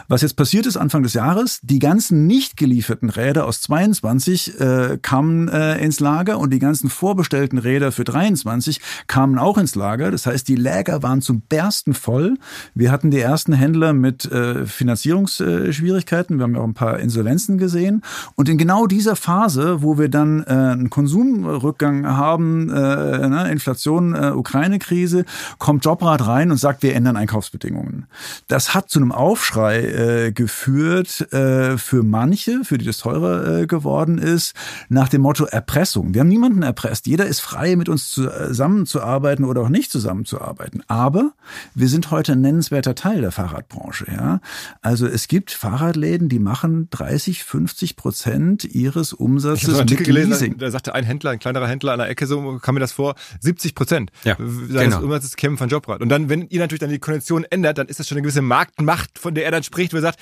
Was jetzt passiert ist Anfang des Jahres, die ganzen nicht gelieferten Räder aus 22 äh, kamen äh, ins Lager und die ganzen vorbestellten Räder für 23 kamen auch ins Lager. Das heißt, die Läger waren zum Bersten voll. Wir hatten die ersten Händler mit äh, Finanzierungsschwierigkeiten. Wir haben ja auch ein paar Insolvenzen gesehen. Und in genau dieser Phase, wo wir dann äh, einen Konsumrückgang haben, äh, ne, Inflation, äh, Ukraine-Krise, kommt Jobrad rein und sagt, wir ändern Einkaufsbedingungen. Das hat zu einem Aufschrei äh, geführt äh, für manche, für die das teurer äh, geworden ist, nach dem Motto Erpressung. Wir haben niemanden erpresst. Jeder ist frei, mit uns zusammenzuarbeiten oder auch nicht zusammenzuarbeiten. Aber wir sind heute ein nennenswerter Teil der Fahrradbranche. Ja? Also es gibt Fahrradläden, die machen 30, 50 Prozent ihres Umsatzes ich habe einen Artikel gelesen, da sagte ein Händler, ein kleinerer Händler an der Ecke, so kam mir das vor, 70 Prozent ja, seines genau. Umsatzes kämen von Jobrad. Und dann, wenn ihr natürlich dann die Konditionen ändert, dann ist das schon eine gewisse Marktmacht, von der er dann spricht, wo er sagt,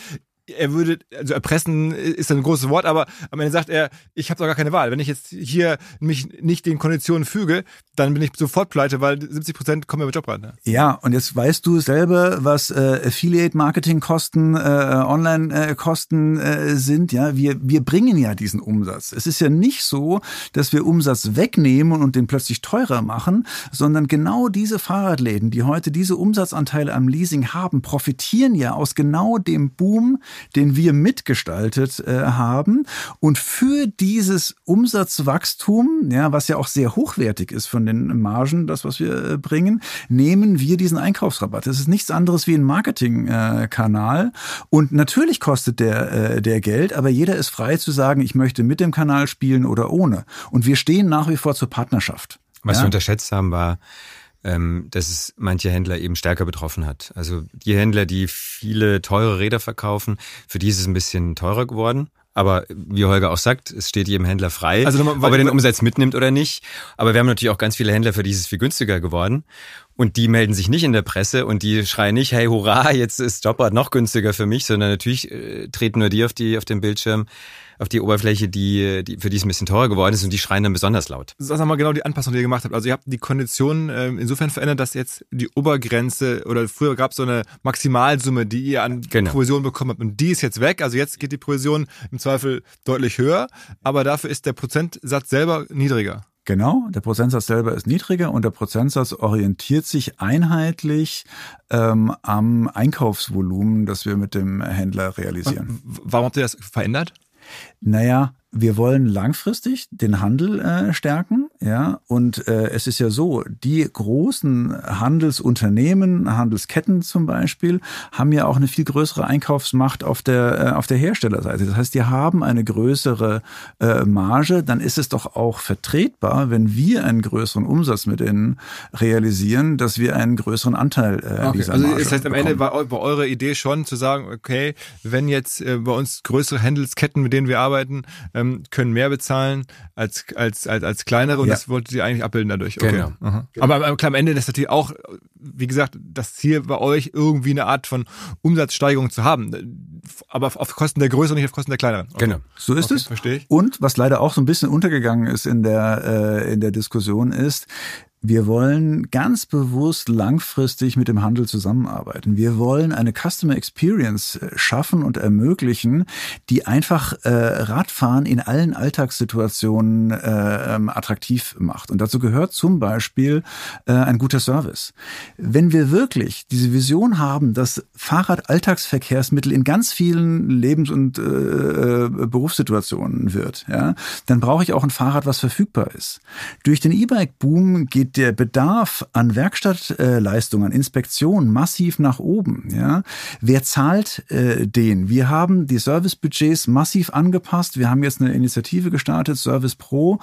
er würde, also erpressen ist ein großes Wort, aber am Ende sagt er, ich habe doch gar keine Wahl. Wenn ich jetzt hier mich nicht den Konditionen füge, dann bin ich sofort pleite, weil 70 Prozent kommen ja mit Jobrad. Ne? Ja, und jetzt weißt du selber, was äh, Affiliate-Marketing-Kosten, äh, Online-Kosten äh, sind. Ja, wir, wir bringen ja diesen Umsatz. Es ist ja nicht so, dass wir Umsatz wegnehmen und den plötzlich teurer machen, sondern genau diese Fahrradläden, die heute diese Umsatzanteile am Leasing haben, profitieren ja aus genau dem Boom, den wir mitgestaltet äh, haben. Und für dieses Umsatzwachstum, ja, was ja auch sehr hochwertig ist von den Margen, das, was wir äh, bringen, nehmen wir diesen Einkaufsrabatt. Das ist nichts anderes wie ein Marketingkanal. Äh, und natürlich kostet der, äh, der Geld, aber jeder ist frei zu sagen, ich möchte mit dem Kanal spielen oder ohne. Und wir stehen nach wie vor zur Partnerschaft. Was ja? wir unterschätzt haben, war, ähm, dass es manche Händler eben stärker betroffen hat. Also die Händler, die viele teure Räder verkaufen, für die ist es ein bisschen teurer geworden. Aber wie Holger auch sagt, es steht jedem Händler frei, Also nochmal, ob er den Umsatz mitnimmt oder nicht. Aber wir haben natürlich auch ganz viele Händler, für die ist es viel günstiger geworden. Und die melden sich nicht in der Presse und die schreien nicht, hey, hurra, jetzt ist Jobrad noch günstiger für mich, sondern natürlich äh, treten nur die auf die auf den Bildschirm, auf die Oberfläche, die, die für die es ein bisschen teurer geworden ist und die schreien dann besonders laut. Sag mal genau die Anpassung, die ihr gemacht habt. Also ihr habt die Konditionen ähm, insofern verändert, dass jetzt die Obergrenze oder früher gab es so eine Maximalsumme, die ihr an Genau. Provision bekommen habt und die ist jetzt weg. Also jetzt geht die Provision im Zweifel deutlich höher, aber dafür ist der Prozentsatz selber niedriger. Genau, der Prozentsatz selber ist niedriger und der Prozentsatz orientiert sich einheitlich ähm, am Einkaufsvolumen, das wir mit dem Händler realisieren. Warum habt ihr das verändert? Naja, wir wollen langfristig den Handel äh, stärken, ja, und äh, es ist ja so, die großen Handelsunternehmen, Handelsketten zum Beispiel, haben ja auch eine viel größere Einkaufsmacht auf der äh, auf der Herstellerseite. Das heißt, die haben eine größere äh, Marge. Dann ist es doch auch vertretbar, wenn wir einen größeren Umsatz mit denen realisieren, dass wir einen größeren Anteil äh, Okay. dieser Also Marge das heißt, am Ende bekommen. war, war eure Idee schon zu sagen, okay, wenn jetzt äh, bei uns größere Handelsketten, mit denen wir arbeiten, ähm, können mehr bezahlen als als als, als kleinere. Das wolltet ihr eigentlich abbilden dadurch. Okay. Genau. Aha. Aber am, klar, am Ende ist natürlich auch, wie gesagt, das Ziel bei euch irgendwie eine Art von Umsatzsteigerung zu haben, aber auf, auf Kosten der Größeren, nicht auf Kosten der kleineren. Okay. Genau. So ist Okay, es. verstehe ich. Und was leider auch so ein bisschen untergegangen ist in der, äh, in der Diskussion ist, wir wollen ganz bewusst langfristig mit dem Handel zusammenarbeiten. Wir wollen eine Customer Experience äh, schaffen und ermöglichen, die einfach äh, Radfahren in allen Alltagssituationen äh, ähm, attraktiv macht. Und dazu gehört zum Beispiel äh, ein guter Service. Wenn wir wirklich diese Vision haben, dass Fahrrad Alltagsverkehrsmittel in ganz vielen Lebens- und äh, äh, Berufssituationen wird, ja, dann brauche ich auch ein Fahrrad, was verfügbar ist. Durch den E-Bike-Boom geht der Bedarf an Werkstattleistungen, an Inspektionen massiv nach oben. Ja. Wer zahlt äh, den? Wir haben die Servicebudgets massiv angepasst. Wir haben jetzt eine Initiative gestartet, Service Pro,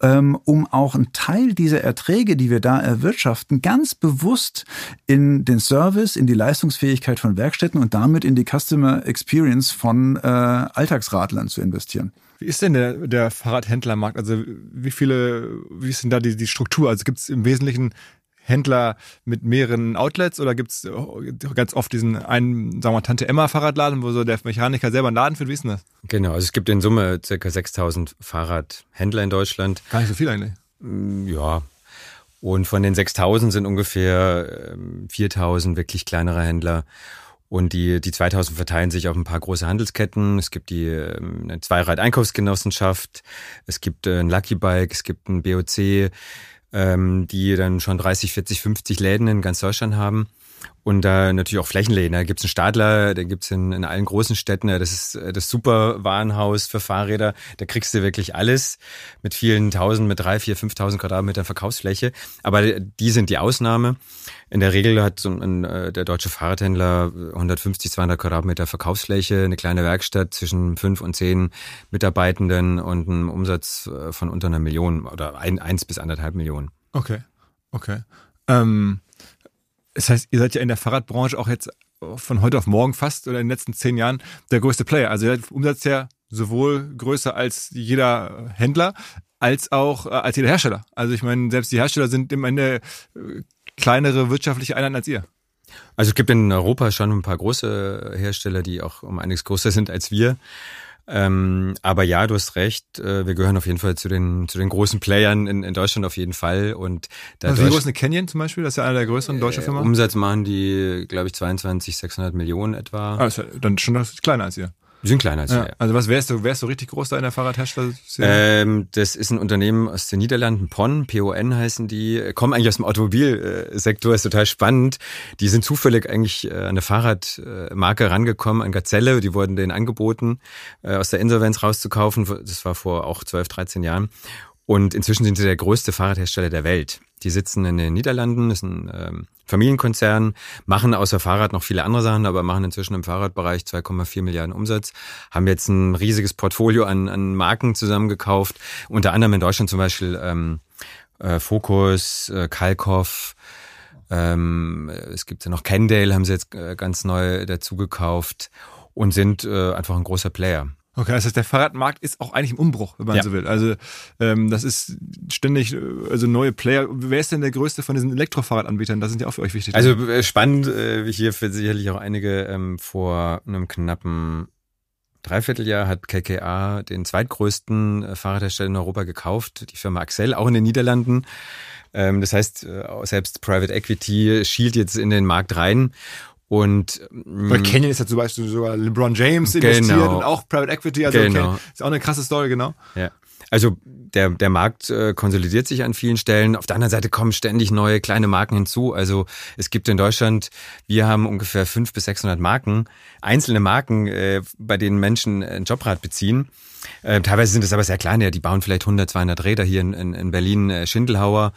ähm, um auch einen Teil dieser Erträge, die wir da erwirtschaften, ganz bewusst in den Service, in die Leistungsfähigkeit von Werkstätten und damit in die Customer Experience von äh, Alltagsradlern zu investieren. Wie ist denn der, der Fahrradhändlermarkt? Also wie viele, wie ist denn da die, die Struktur? Also gibt es im Wesentlichen Händler mit mehreren Outlets oder gibt es ganz oft diesen einen, sagen wir mal, Tante Emma Fahrradladen, wo so der Mechaniker selber einen Laden führt? Wie ist denn das? Genau, also es gibt in Summe circa 6000 Fahrradhändler in Deutschland. Gar nicht so viel eigentlich. Mm, Ja. Und von den 6000 sind ungefähr ähm, 4000 wirklich kleinere Händler. Und die, die 2000 verteilen sich auf ein paar große Handelsketten. Es gibt die ähm, eine Zweirad-Einkaufsgenossenschaft, es gibt äh, ein Lucky Bike, es gibt ein BOC, ähm, die dann schon 30, 40, 50 Läden in ganz Deutschland haben. Und da natürlich auch Flächenläden. Da gibt's einen Stadler, da gibt's in, in allen großen Städten, das ist äh, das super Warenhaus für Fahrräder. Da kriegst du wirklich alles mit vielen tausend, mit drei, vier, fünftausend Quadratmetern Verkaufsfläche. Aber die sind die Ausnahme. In der Regel hat so ein, äh, der deutsche Fahrradhändler 150, 200 Quadratmeter Verkaufsfläche, eine kleine Werkstatt zwischen fünf und zehn Mitarbeitenden und einen Umsatz äh, von unter einer Million oder ein, eins bis anderthalb Millionen. Okay, okay. Ähm, das heißt, ihr seid ja in der Fahrradbranche auch jetzt von heute auf morgen fast oder in den letzten zehn Jahren der größte Player. Also ihr seid Umsatz ja sowohl größer als jeder Händler als auch äh, als jeder Hersteller. Also ich meine, selbst die Hersteller sind im Ende äh, kleinere wirtschaftliche Einheiten als ihr. Also es gibt in Europa schon ein paar große Hersteller, die auch um einiges größer sind als wir. Ähm, aber ja, du hast recht. Äh, wir gehören auf jeden Fall zu den zu den großen Playern in, in Deutschland auf jeden Fall. Und da Also wie groß ist eine Canyon zum Beispiel? Das ist ja einer der größeren deutschen äh, Firmen. Umsatz machen die, glaube ich, 22, 600 Millionen etwa. Ah, ist ja dann schon kleiner als ihr. Die sind kleiner als Ja. wir. Also was wärst du, wärst du richtig groß da in der Fahrradhersteller? Ähm, das ist ein Unternehmen aus den Niederlanden, PON, PON heißen die, kommen eigentlich aus dem Automobilsektor, ist total spannend. Die sind zufällig eigentlich äh, an eine Fahrradmarke rangekommen, an Gazelle, die wurden denen angeboten, äh, aus der Insolvenz rauszukaufen. Das war vor auch 12, 13 Jahren. Und inzwischen sind sie der größte Fahrradhersteller der Welt. Die sitzen in den Niederlanden, ist ein ähm, Familienkonzern, machen außer Fahrrad noch viele andere Sachen, aber machen inzwischen im Fahrradbereich 2,4 Milliarden Umsatz, haben jetzt ein riesiges Portfolio an, an Marken zusammengekauft, unter anderem in Deutschland zum Beispiel ähm, äh, Focus, äh, Kalkoff, ähm, es gibt ja noch Kendale, haben sie jetzt äh, ganz neu dazu gekauft und sind äh, einfach ein großer Player. Okay, das heißt, der Fahrradmarkt ist auch eigentlich im Umbruch, wenn man Ja. so will. Also ähm, das ist ständig, also neue Player. Wer ist denn der größte von diesen Elektrofahrradanbietern? Das sind ja auch für euch wichtig. Also äh, spannend, äh, wie hier für sicherlich auch einige ähm, vor einem knappen Dreivierteljahr hat KKA den zweitgrößten äh, Fahrradhersteller in Europa gekauft, die Firma Axel, auch in den Niederlanden. Ähm, das heißt, äh, selbst Private Equity schielt jetzt in den Markt rein. Und Bei mh, Canyon ist ja zum Beispiel sogar LeBron James investiert Genau. und auch Private Equity. Also Genau. okay, ist auch eine krasse Story, genau. Ja. Also der, der Markt äh, konsolidiert sich an vielen Stellen. Auf der anderen Seite kommen ständig neue kleine Marken hinzu. Also es gibt in Deutschland, wir haben ungefähr 500 bis 600 Marken, einzelne Marken, äh, bei denen Menschen ein Jobrad beziehen. Äh, teilweise sind es aber sehr kleine, die bauen vielleicht 100, 200 Räder hier in, in, in Berlin. Äh, Schindelhauer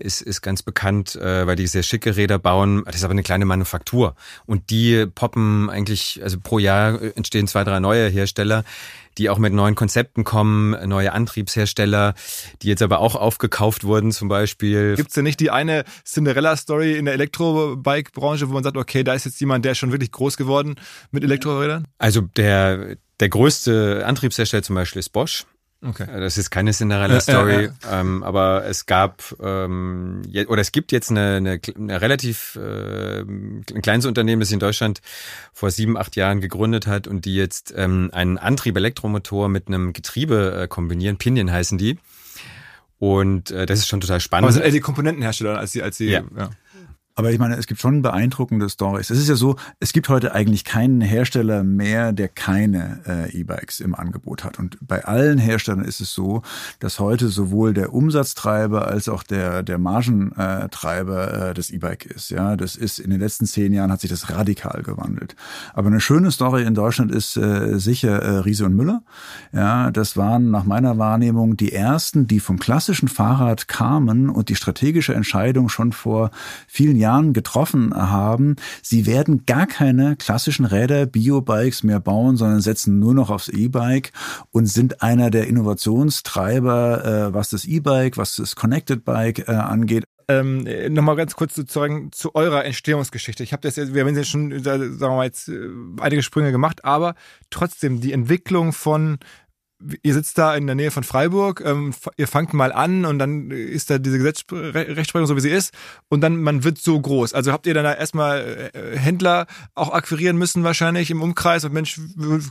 ist, ist ganz bekannt, äh, weil die sehr schicke Räder bauen. Das ist aber eine kleine Manufaktur. Und die poppen eigentlich, also pro Jahr entstehen zwei, drei neue Hersteller, die auch mit neuen Konzepten kommen, neue Antriebshersteller, die jetzt aber auch aufgekauft wurden zum Beispiel. Gibt es denn nicht die eine Cinderella-Story in der Elektrobike-Branche, wo man sagt, okay, da ist jetzt jemand, der ist schon wirklich groß geworden mit Elektrorädern? Also der, der größte Antriebshersteller zum Beispiel ist Bosch. Okay. Das ist keine Cinderella-Story, Ähm, aber es gab ähm, je- oder es gibt jetzt eine, eine, eine relativ äh, ein kleines Unternehmen, das in Deutschland vor sieben, acht Jahren gegründet hat und die jetzt ähm, einen Antrieb Elektromotor mit einem Getriebe äh, kombinieren. Pinion heißen die. Und äh, das ist schon total Aber spannend. es sind eher die Komponentenhersteller als die, als die. Ja. ja. Aber ich meine, es gibt schon beeindruckende Stories. Es ist ja so, es gibt heute eigentlich keinen Hersteller mehr, der keine äh, E-Bikes im Angebot hat. Und bei allen Herstellern ist es so, dass heute sowohl der Umsatztreiber als auch der der Margentreiber äh, das E-Bike ist. Ja, das ist in den letzten zehn Jahren hat sich das radikal gewandelt. Aber eine schöne Story in Deutschland ist äh, sicher äh, Riese und Müller. Ja, das waren nach meiner Wahrnehmung die ersten, die vom klassischen Fahrrad kamen und die strategische Entscheidung schon vor vielen Jahren getroffen haben. Sie werden gar keine klassischen Räder, Biobikes mehr bauen, sondern setzen nur noch aufs E-Bike und sind einer der Innovationstreiber, äh, was das E-Bike, was das Connected Bike äh, angeht. Ähm, Nochmal ganz kurz zu, zu, zu eurer Entstehungsgeschichte. Ich habe das jetzt, wir haben jetzt schon, äh, sagen wir mal, jetzt äh, einige Sprünge gemacht, aber trotzdem die Entwicklung von Ihr sitzt da in der Nähe von Freiburg, ähm, ihr fangt mal an und dann ist da diese Gesetzrechtsprechung so wie sie ist und dann man wird so groß. Also habt ihr dann da erstmal äh, Händler auch akquirieren müssen wahrscheinlich im Umkreis und Mensch,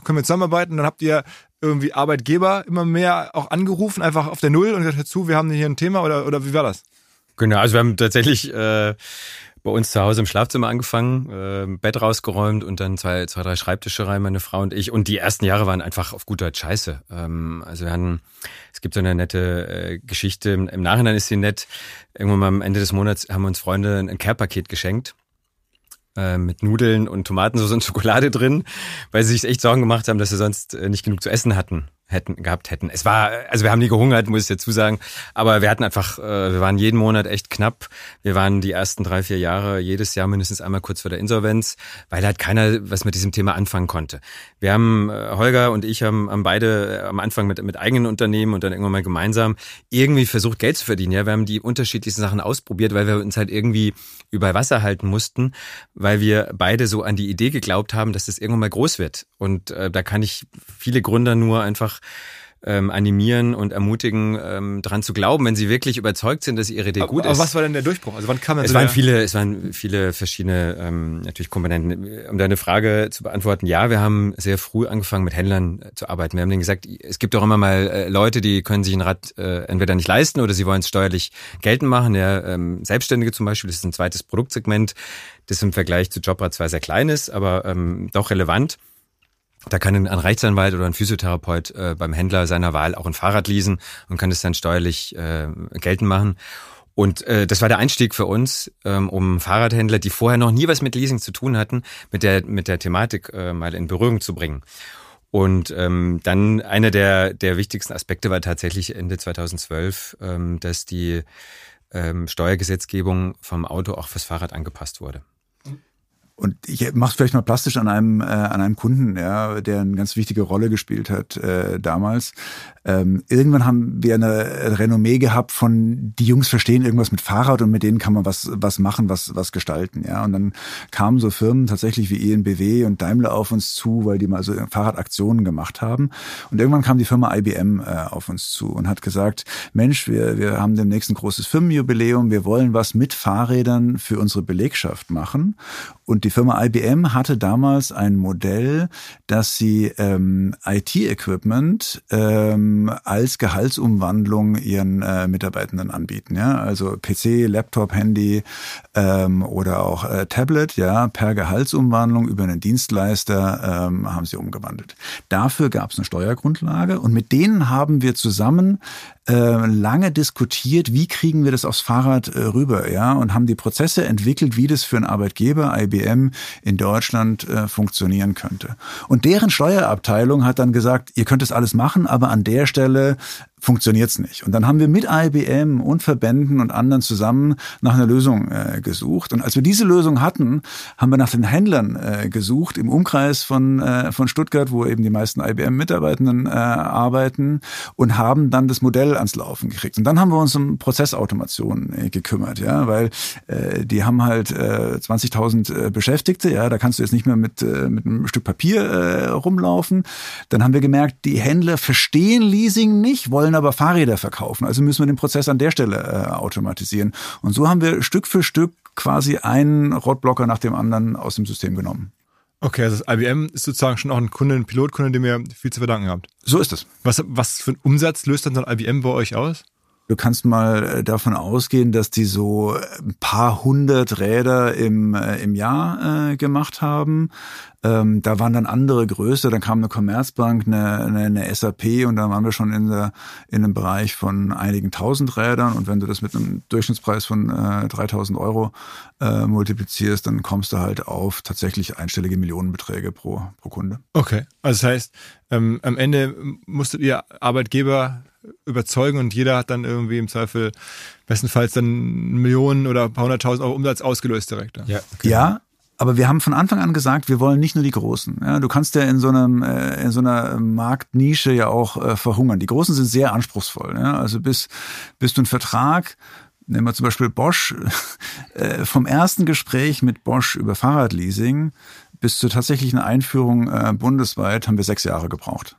können wir zusammenarbeiten? Dann habt ihr irgendwie Arbeitgeber immer mehr auch angerufen, einfach auf der Null und gesagt, hör zu, wir haben hier ein Thema oder, oder wie war das? Genau, also wir haben tatsächlich äh, bei uns zu Hause im Schlafzimmer angefangen, äh, Bett rausgeräumt und dann zwei, zwei, drei Schreibtische rein, meine Frau und ich. Und die ersten Jahre waren einfach auf gut Deutsch scheiße. Ähm, also wir hatten, es gibt so eine nette äh, Geschichte, im im Nachhinein ist sie nett. Irgendwann mal am Ende des Monats haben uns Freunde ein Care-Paket geschenkt äh, mit Nudeln und Tomatensauce und Schokolade drin, weil sie sich echt Sorgen gemacht haben, dass sie sonst äh, nicht genug zu essen hatten hätten gehabt hätten. Es war also wir haben nie gehungert, muss ich dazu sagen, aber wir hatten einfach äh, wir waren jeden Monat echt knapp. Wir waren die ersten drei vier Jahre jedes Jahr mindestens einmal kurz vor der Insolvenz, weil halt keiner was mit diesem Thema anfangen konnte. Wir haben äh, Holger und ich haben, haben beide äh, am Anfang mit mit eigenen Unternehmen und dann irgendwann mal gemeinsam irgendwie versucht Geld zu verdienen. Ja, wir haben die unterschiedlichsten Sachen ausprobiert, weil wir uns halt irgendwie über Wasser halten mussten, weil wir beide so an die Idee geglaubt haben, dass das irgendwann mal groß wird. Und äh, da kann ich viele Gründer nur einfach ähm, animieren und ermutigen, ähm, dran zu glauben, wenn sie wirklich überzeugt sind, dass ihre Idee gut aber ist. was war denn der Durchbruch? Also wann kam dann Es so waren viele, es waren viele verschiedene ähm, natürlich Komponenten. Um deine Frage zu beantworten, ja, wir haben sehr früh angefangen mit Händlern äh, zu arbeiten. Wir haben denen gesagt, es gibt doch immer mal äh, Leute, die können sich ein Rad äh, entweder nicht leisten oder sie wollen es steuerlich geltend machen. Ja, ähm, Selbstständige zum Beispiel, das ist ein zweites Produktsegment, das im Vergleich zu Jobrad zwar sehr klein ist, aber ähm, doch relevant. Da kann ein Rechtsanwalt oder ein Physiotherapeut äh, beim Händler seiner Wahl auch ein Fahrrad leasen und kann es dann steuerlich äh, geltend machen. Und äh, das war der Einstieg für uns, ähm, um Fahrradhändler, die vorher noch nie was mit Leasing zu tun hatten, mit der mit der Thematik äh, mal in Berührung zu bringen. Und ähm, dann einer der der wichtigsten Aspekte war tatsächlich Ende 2012, ähm, dass die ähm, Steuergesetzgebung vom Auto auch fürs Fahrrad angepasst wurde. Und ich mache vielleicht mal plastisch an einem, äh, an einem Kunden, ja, der eine ganz wichtige Rolle gespielt hat äh, damals. Ähm, irgendwann haben wir eine Renommee gehabt von, die Jungs verstehen irgendwas mit Fahrrad und mit denen kann man was, was machen, was, was gestalten. Ja, und dann kamen so Firmen tatsächlich wie ENBW und Daimler auf uns zu, weil die mal so Fahrradaktionen gemacht haben. Und irgendwann kam die Firma IBM äh, auf uns zu und hat gesagt, Mensch, wir, wir haben demnächst ein großes Firmenjubiläum, wir wollen was mit Fahrrädern für unsere Belegschaft machen. Und die Firma IBM hatte damals ein Modell, dass sie ähm, IT-Equipment ähm, als Gehaltsumwandlung ihren äh, Mitarbeitenden anbieten. Ja? Also PC, Laptop, Handy ähm, oder auch äh, Tablet, ja, per Gehaltsumwandlung über einen Dienstleister ähm, haben sie umgewandelt. Dafür gab es eine Steuergrundlage und mit denen haben wir zusammen äh, lange diskutiert, wie kriegen wir das aufs Fahrrad äh, rüber, ja, und haben die Prozesse entwickelt, wie das für einen Arbeitgeber IBM in Deutschland äh, funktionieren könnte. Und deren Steuerabteilung hat dann gesagt, ihr könnt es alles machen, aber an der Stelle funktioniert's nicht. Und dann haben wir mit IBM und Verbänden und anderen zusammen nach einer Lösung äh, gesucht. Und als wir diese Lösung hatten, haben wir nach den Händlern äh, gesucht im Umkreis von, äh, von Stuttgart, wo eben die meisten IBM-Mitarbeitenden äh, arbeiten und haben dann das Modell ans Laufen gekriegt. Und dann haben wir uns um Prozessautomation äh, gekümmert, ja, weil äh, die haben halt äh, 20.000 äh, Beschäftigte, ja, da kannst du jetzt nicht mehr mit, äh, mit einem Stück Papier äh, rumlaufen. Dann haben wir gemerkt, die Händler verstehen Leasing nicht, wollen wollen aber Fahrräder verkaufen. Also müssen wir den Prozess an der Stelle äh, automatisieren. Und so haben wir Stück für Stück quasi einen Roadblocker nach dem anderen aus dem System genommen. Okay, also IBM ist sozusagen schon auch ein Kunde, ein Pilotkunde, dem ihr viel zu verdanken habt. So ist es. Was, was für einen Umsatz löst dann so ein IBM bei euch aus? Du kannst mal äh, davon ausgehen, dass die so ein paar hundert Räder im, äh, im Jahr äh, gemacht haben. Ähm, da waren dann andere Größe, dann kam eine Commerzbank, eine, eine, eine SAP und dann waren wir schon in, der, in einem Bereich von einigen tausend Rädern. Und wenn du das mit einem Durchschnittspreis von äh, 3000 Euro äh, multiplizierst, dann kommst du halt auf tatsächlich einstellige Millionenbeträge pro, pro Kunde. Okay, also das heißt, ähm, am Ende musstet ihr Arbeitgeber überzeugen und jeder hat dann irgendwie im Zweifel bestenfalls dann Millionen oder ein paar hunderttausend Euro Umsatz ausgelöst direkt. Ja, okay. ja aber wir haben von Anfang an gesagt, wir wollen nicht nur die Großen. Ja, du kannst ja in so einem äh, in so einer Marktnische ja auch äh, verhungern. Die Großen sind sehr anspruchsvoll. Ja? Also bis bis du einen Vertrag Nehmen wir zum Beispiel Bosch. Äh, vom ersten Gespräch mit Bosch über Fahrradleasing bis zur tatsächlichen Einführung äh, bundesweit haben wir sechs Jahre gebraucht.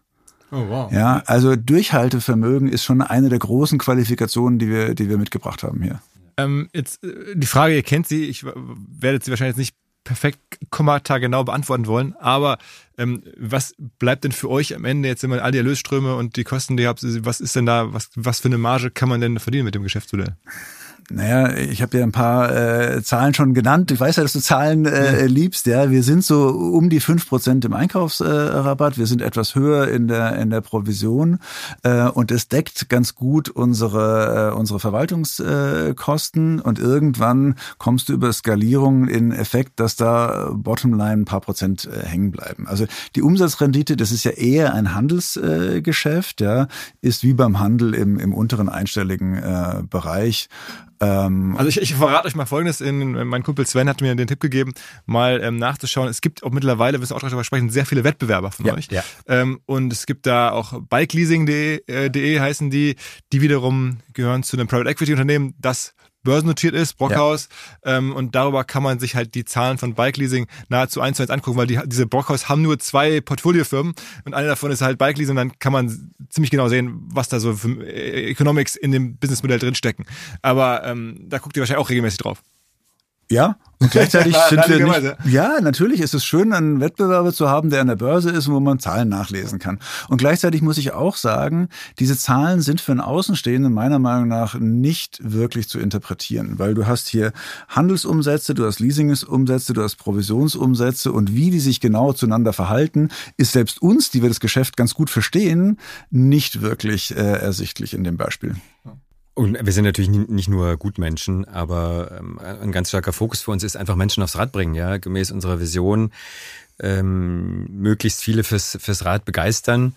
Oh, wow. Ja, also Durchhaltevermögen ist schon eine der großen Qualifikationen, die wir, die wir mitgebracht haben hier. Ähm, jetzt äh, die Frage, ihr kennt sie, ich werde sie wahrscheinlich jetzt nicht perfekt Kommata genau beantworten wollen, aber ähm, was bleibt denn für euch am Ende jetzt, wenn man all die Erlösströme und die Kosten, die ihr habt, was ist denn da, was, was für eine Marge kann man denn verdienen mit dem Geschäftsmodell? Naja, ich habe ja ein paar äh, Zahlen schon genannt. Ich weiß ja, dass du Zahlen äh, liebst. Ja, wir sind so um die fünf Prozent im Einkaufsrabatt. wir sind etwas höher in der in der Provision äh, und es deckt ganz gut unsere äh, unsere Verwaltungskosten. und irgendwann kommst du über Skalierung in Effekt, dass da Bottomline ein paar Prozent äh, hängen bleiben. Also die Umsatzrendite, das ist ja eher ein Handelsgeschäft, ja, ist wie beim Handel im im unteren einstelligen äh, Bereich. Ähm, also ich, ich verrate euch mal Folgendes. In, mein Kumpel Sven hat mir den Tipp gegeben, mal ähm, nachzuschauen. Es gibt auch mittlerweile, wir müssen auch darüber sprechen, sehr viele Wettbewerber von ja, euch. Ja. Ähm, und es gibt da auch bikeleasing.de äh, heißen die, die wiederum gehören zu einem Private Equity Unternehmen, das börsennotiert ist, Brockhaus. Ja. Ähm, und darüber kann man sich halt die Zahlen von Bike Leasing nahezu eins zu eins angucken, weil die, diese Brockhaus haben nur zwei Portfoliofirmen und eine davon ist halt Bike Leasing. Dann kann man ziemlich genau sehen, was da so für äh, Economics in dem Businessmodell drinstecken. Aber ähm, da guckt ihr wahrscheinlich auch regelmäßig drauf. Ja, und gleichzeitig sind wir nicht, ja, natürlich ist es schön, einen Wettbewerber zu haben, der an der Börse ist und wo man Zahlen nachlesen kann. Und gleichzeitig muss ich auch sagen, diese Zahlen sind für einen Außenstehenden meiner Meinung nach nicht wirklich zu interpretieren, weil du hast hier Handelsumsätze, du hast Leasingsumsätze, du hast Provisionsumsätze und wie die sich genau zueinander verhalten, ist selbst uns, die wir das Geschäft ganz gut verstehen, nicht wirklich äh, ersichtlich in dem Beispiel. Und wir sind natürlich nicht nur Gutmenschen, aber ähm, ein ganz starker Fokus für uns ist einfach Menschen aufs Rad bringen, ja, gemäß unserer Vision, ähm, möglichst viele fürs, fürs Rad begeistern.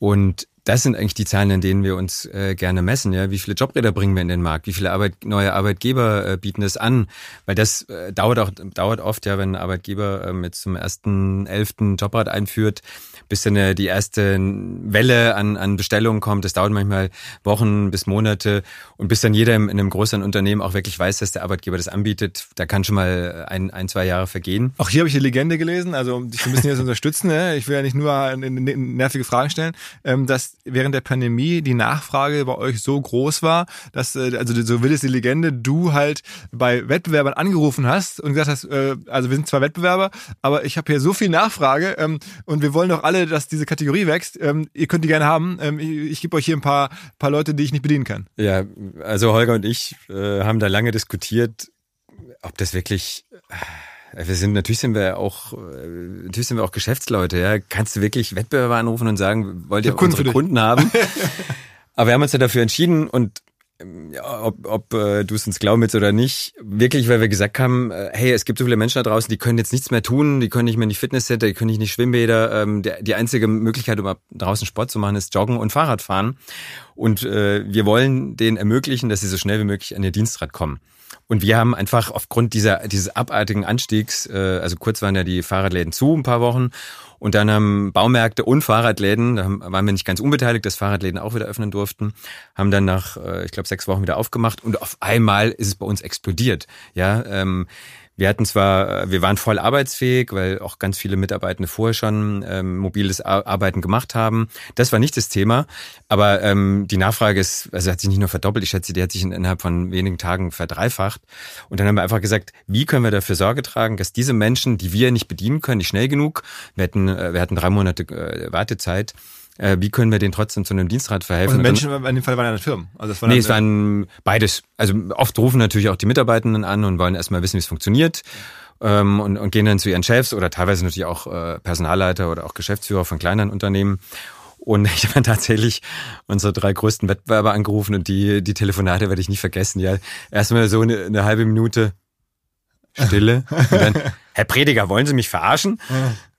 Und das sind eigentlich die Zahlen, in denen wir uns äh, gerne messen. Ja, wie viele Jobräder bringen wir in den Markt? Wie viele Arbeit, neue Arbeitgeber äh, bieten es an? Weil das äh, dauert auch dauert oft ja, wenn ein Arbeitgeber ähm, jetzt zum ersten elften Jobrad einführt, bis dann äh, die erste Welle an, an Bestellungen kommt. Das dauert manchmal Wochen bis Monate und bis dann jeder in einem größeren Unternehmen auch wirklich weiß, dass der Arbeitgeber das anbietet. Da kann schon mal ein, ein zwei Jahre vergehen. Auch hier habe ich eine Legende gelesen, also ein bisschen jetzt unterstützen. Ne? Ich will ja nicht nur nervige Fragen stellen, ähm, dass während der Pandemie die Nachfrage bei euch so groß war, dass, äh, also so will es die Legende, du halt bei Wettbewerbern angerufen hast und gesagt hast, äh, also wir sind zwar Wettbewerber, aber ich habe hier so viel Nachfrage ähm, und wir wollen doch alle, dass diese Kategorie wächst. Ähm, ihr könnt die gerne haben. Ähm, ich gebe euch hier ein paar, paar Leute, die ich nicht bedienen kann. Ja, also Holger und ich äh, haben da lange diskutiert, ob das wirklich wir sind, natürlich sind wir auch, äh, natürlich sind wir auch Geschäftsleute, ja. Kannst du wirklich Wettbewerber anrufen und sagen, wollt ihr unsere Kunden haben? Aber wir haben uns ja dafür entschieden und ähm, ja, ob, ob äh, du es uns glauben willst oder nicht, wirklich, weil wir gesagt haben, äh, hey, es gibt so viele Menschen da draußen, die können jetzt nichts mehr tun, die können nicht mehr in die Fitnesscenter, die können nicht in die Schwimmbäder. Ähm, der, die einzige Möglichkeit, um draußen Sport zu machen, ist Joggen und Fahrradfahren. Und äh, wir wollen denen ermöglichen, dass sie so schnell wie möglich an ihr Dienstrad kommen. Und wir haben einfach aufgrund dieser, dieses abartigen Anstiegs, äh, also kurz waren ja die Fahrradläden zu, ein paar Wochen. Und dann haben Baumärkte und Fahrradläden, da waren wir nicht ganz unbeteiligt, dass Fahrradläden auch wieder öffnen durften, haben dann nach, äh, ich glaube, sechs Wochen wieder aufgemacht und auf einmal ist es bei uns explodiert. Ja, ähm, wir hatten zwar, wir waren voll arbeitsfähig, weil auch ganz viele Mitarbeitende vorher schon ähm, mobiles Arbeiten gemacht haben. Das war nicht das Thema, aber ähm, die Nachfrage ist, also hat sich nicht nur verdoppelt, ich schätze, die hat sich innerhalb von wenigen Tagen verdreifacht. Und dann haben wir einfach gesagt, wie können wir dafür Sorge tragen, dass diese Menschen, die wir nicht bedienen können, nicht schnell genug, wir hatten, äh, wir hatten drei Monate äh, Wartezeit, äh, wie können wir denen trotzdem zu einem Dienstrad verhelfen? Und Menschen, in dem Fall waren ja Firmen. Also es waren nee, es waren beides. Also oft rufen natürlich auch die Mitarbeitenden an und wollen erstmal wissen, wie es funktioniert. Ähm, und, und gehen dann zu ihren Chefs oder teilweise natürlich auch äh, Personalleiter oder auch Geschäftsführer von kleineren Unternehmen. Und ich habe tatsächlich unsere drei größten Wettbewerber angerufen und die, die Telefonate werde ich nie vergessen. Ja, erstmal so eine, eine halbe Minute Stille. Und dann, Herr Prediger, wollen Sie mich verarschen?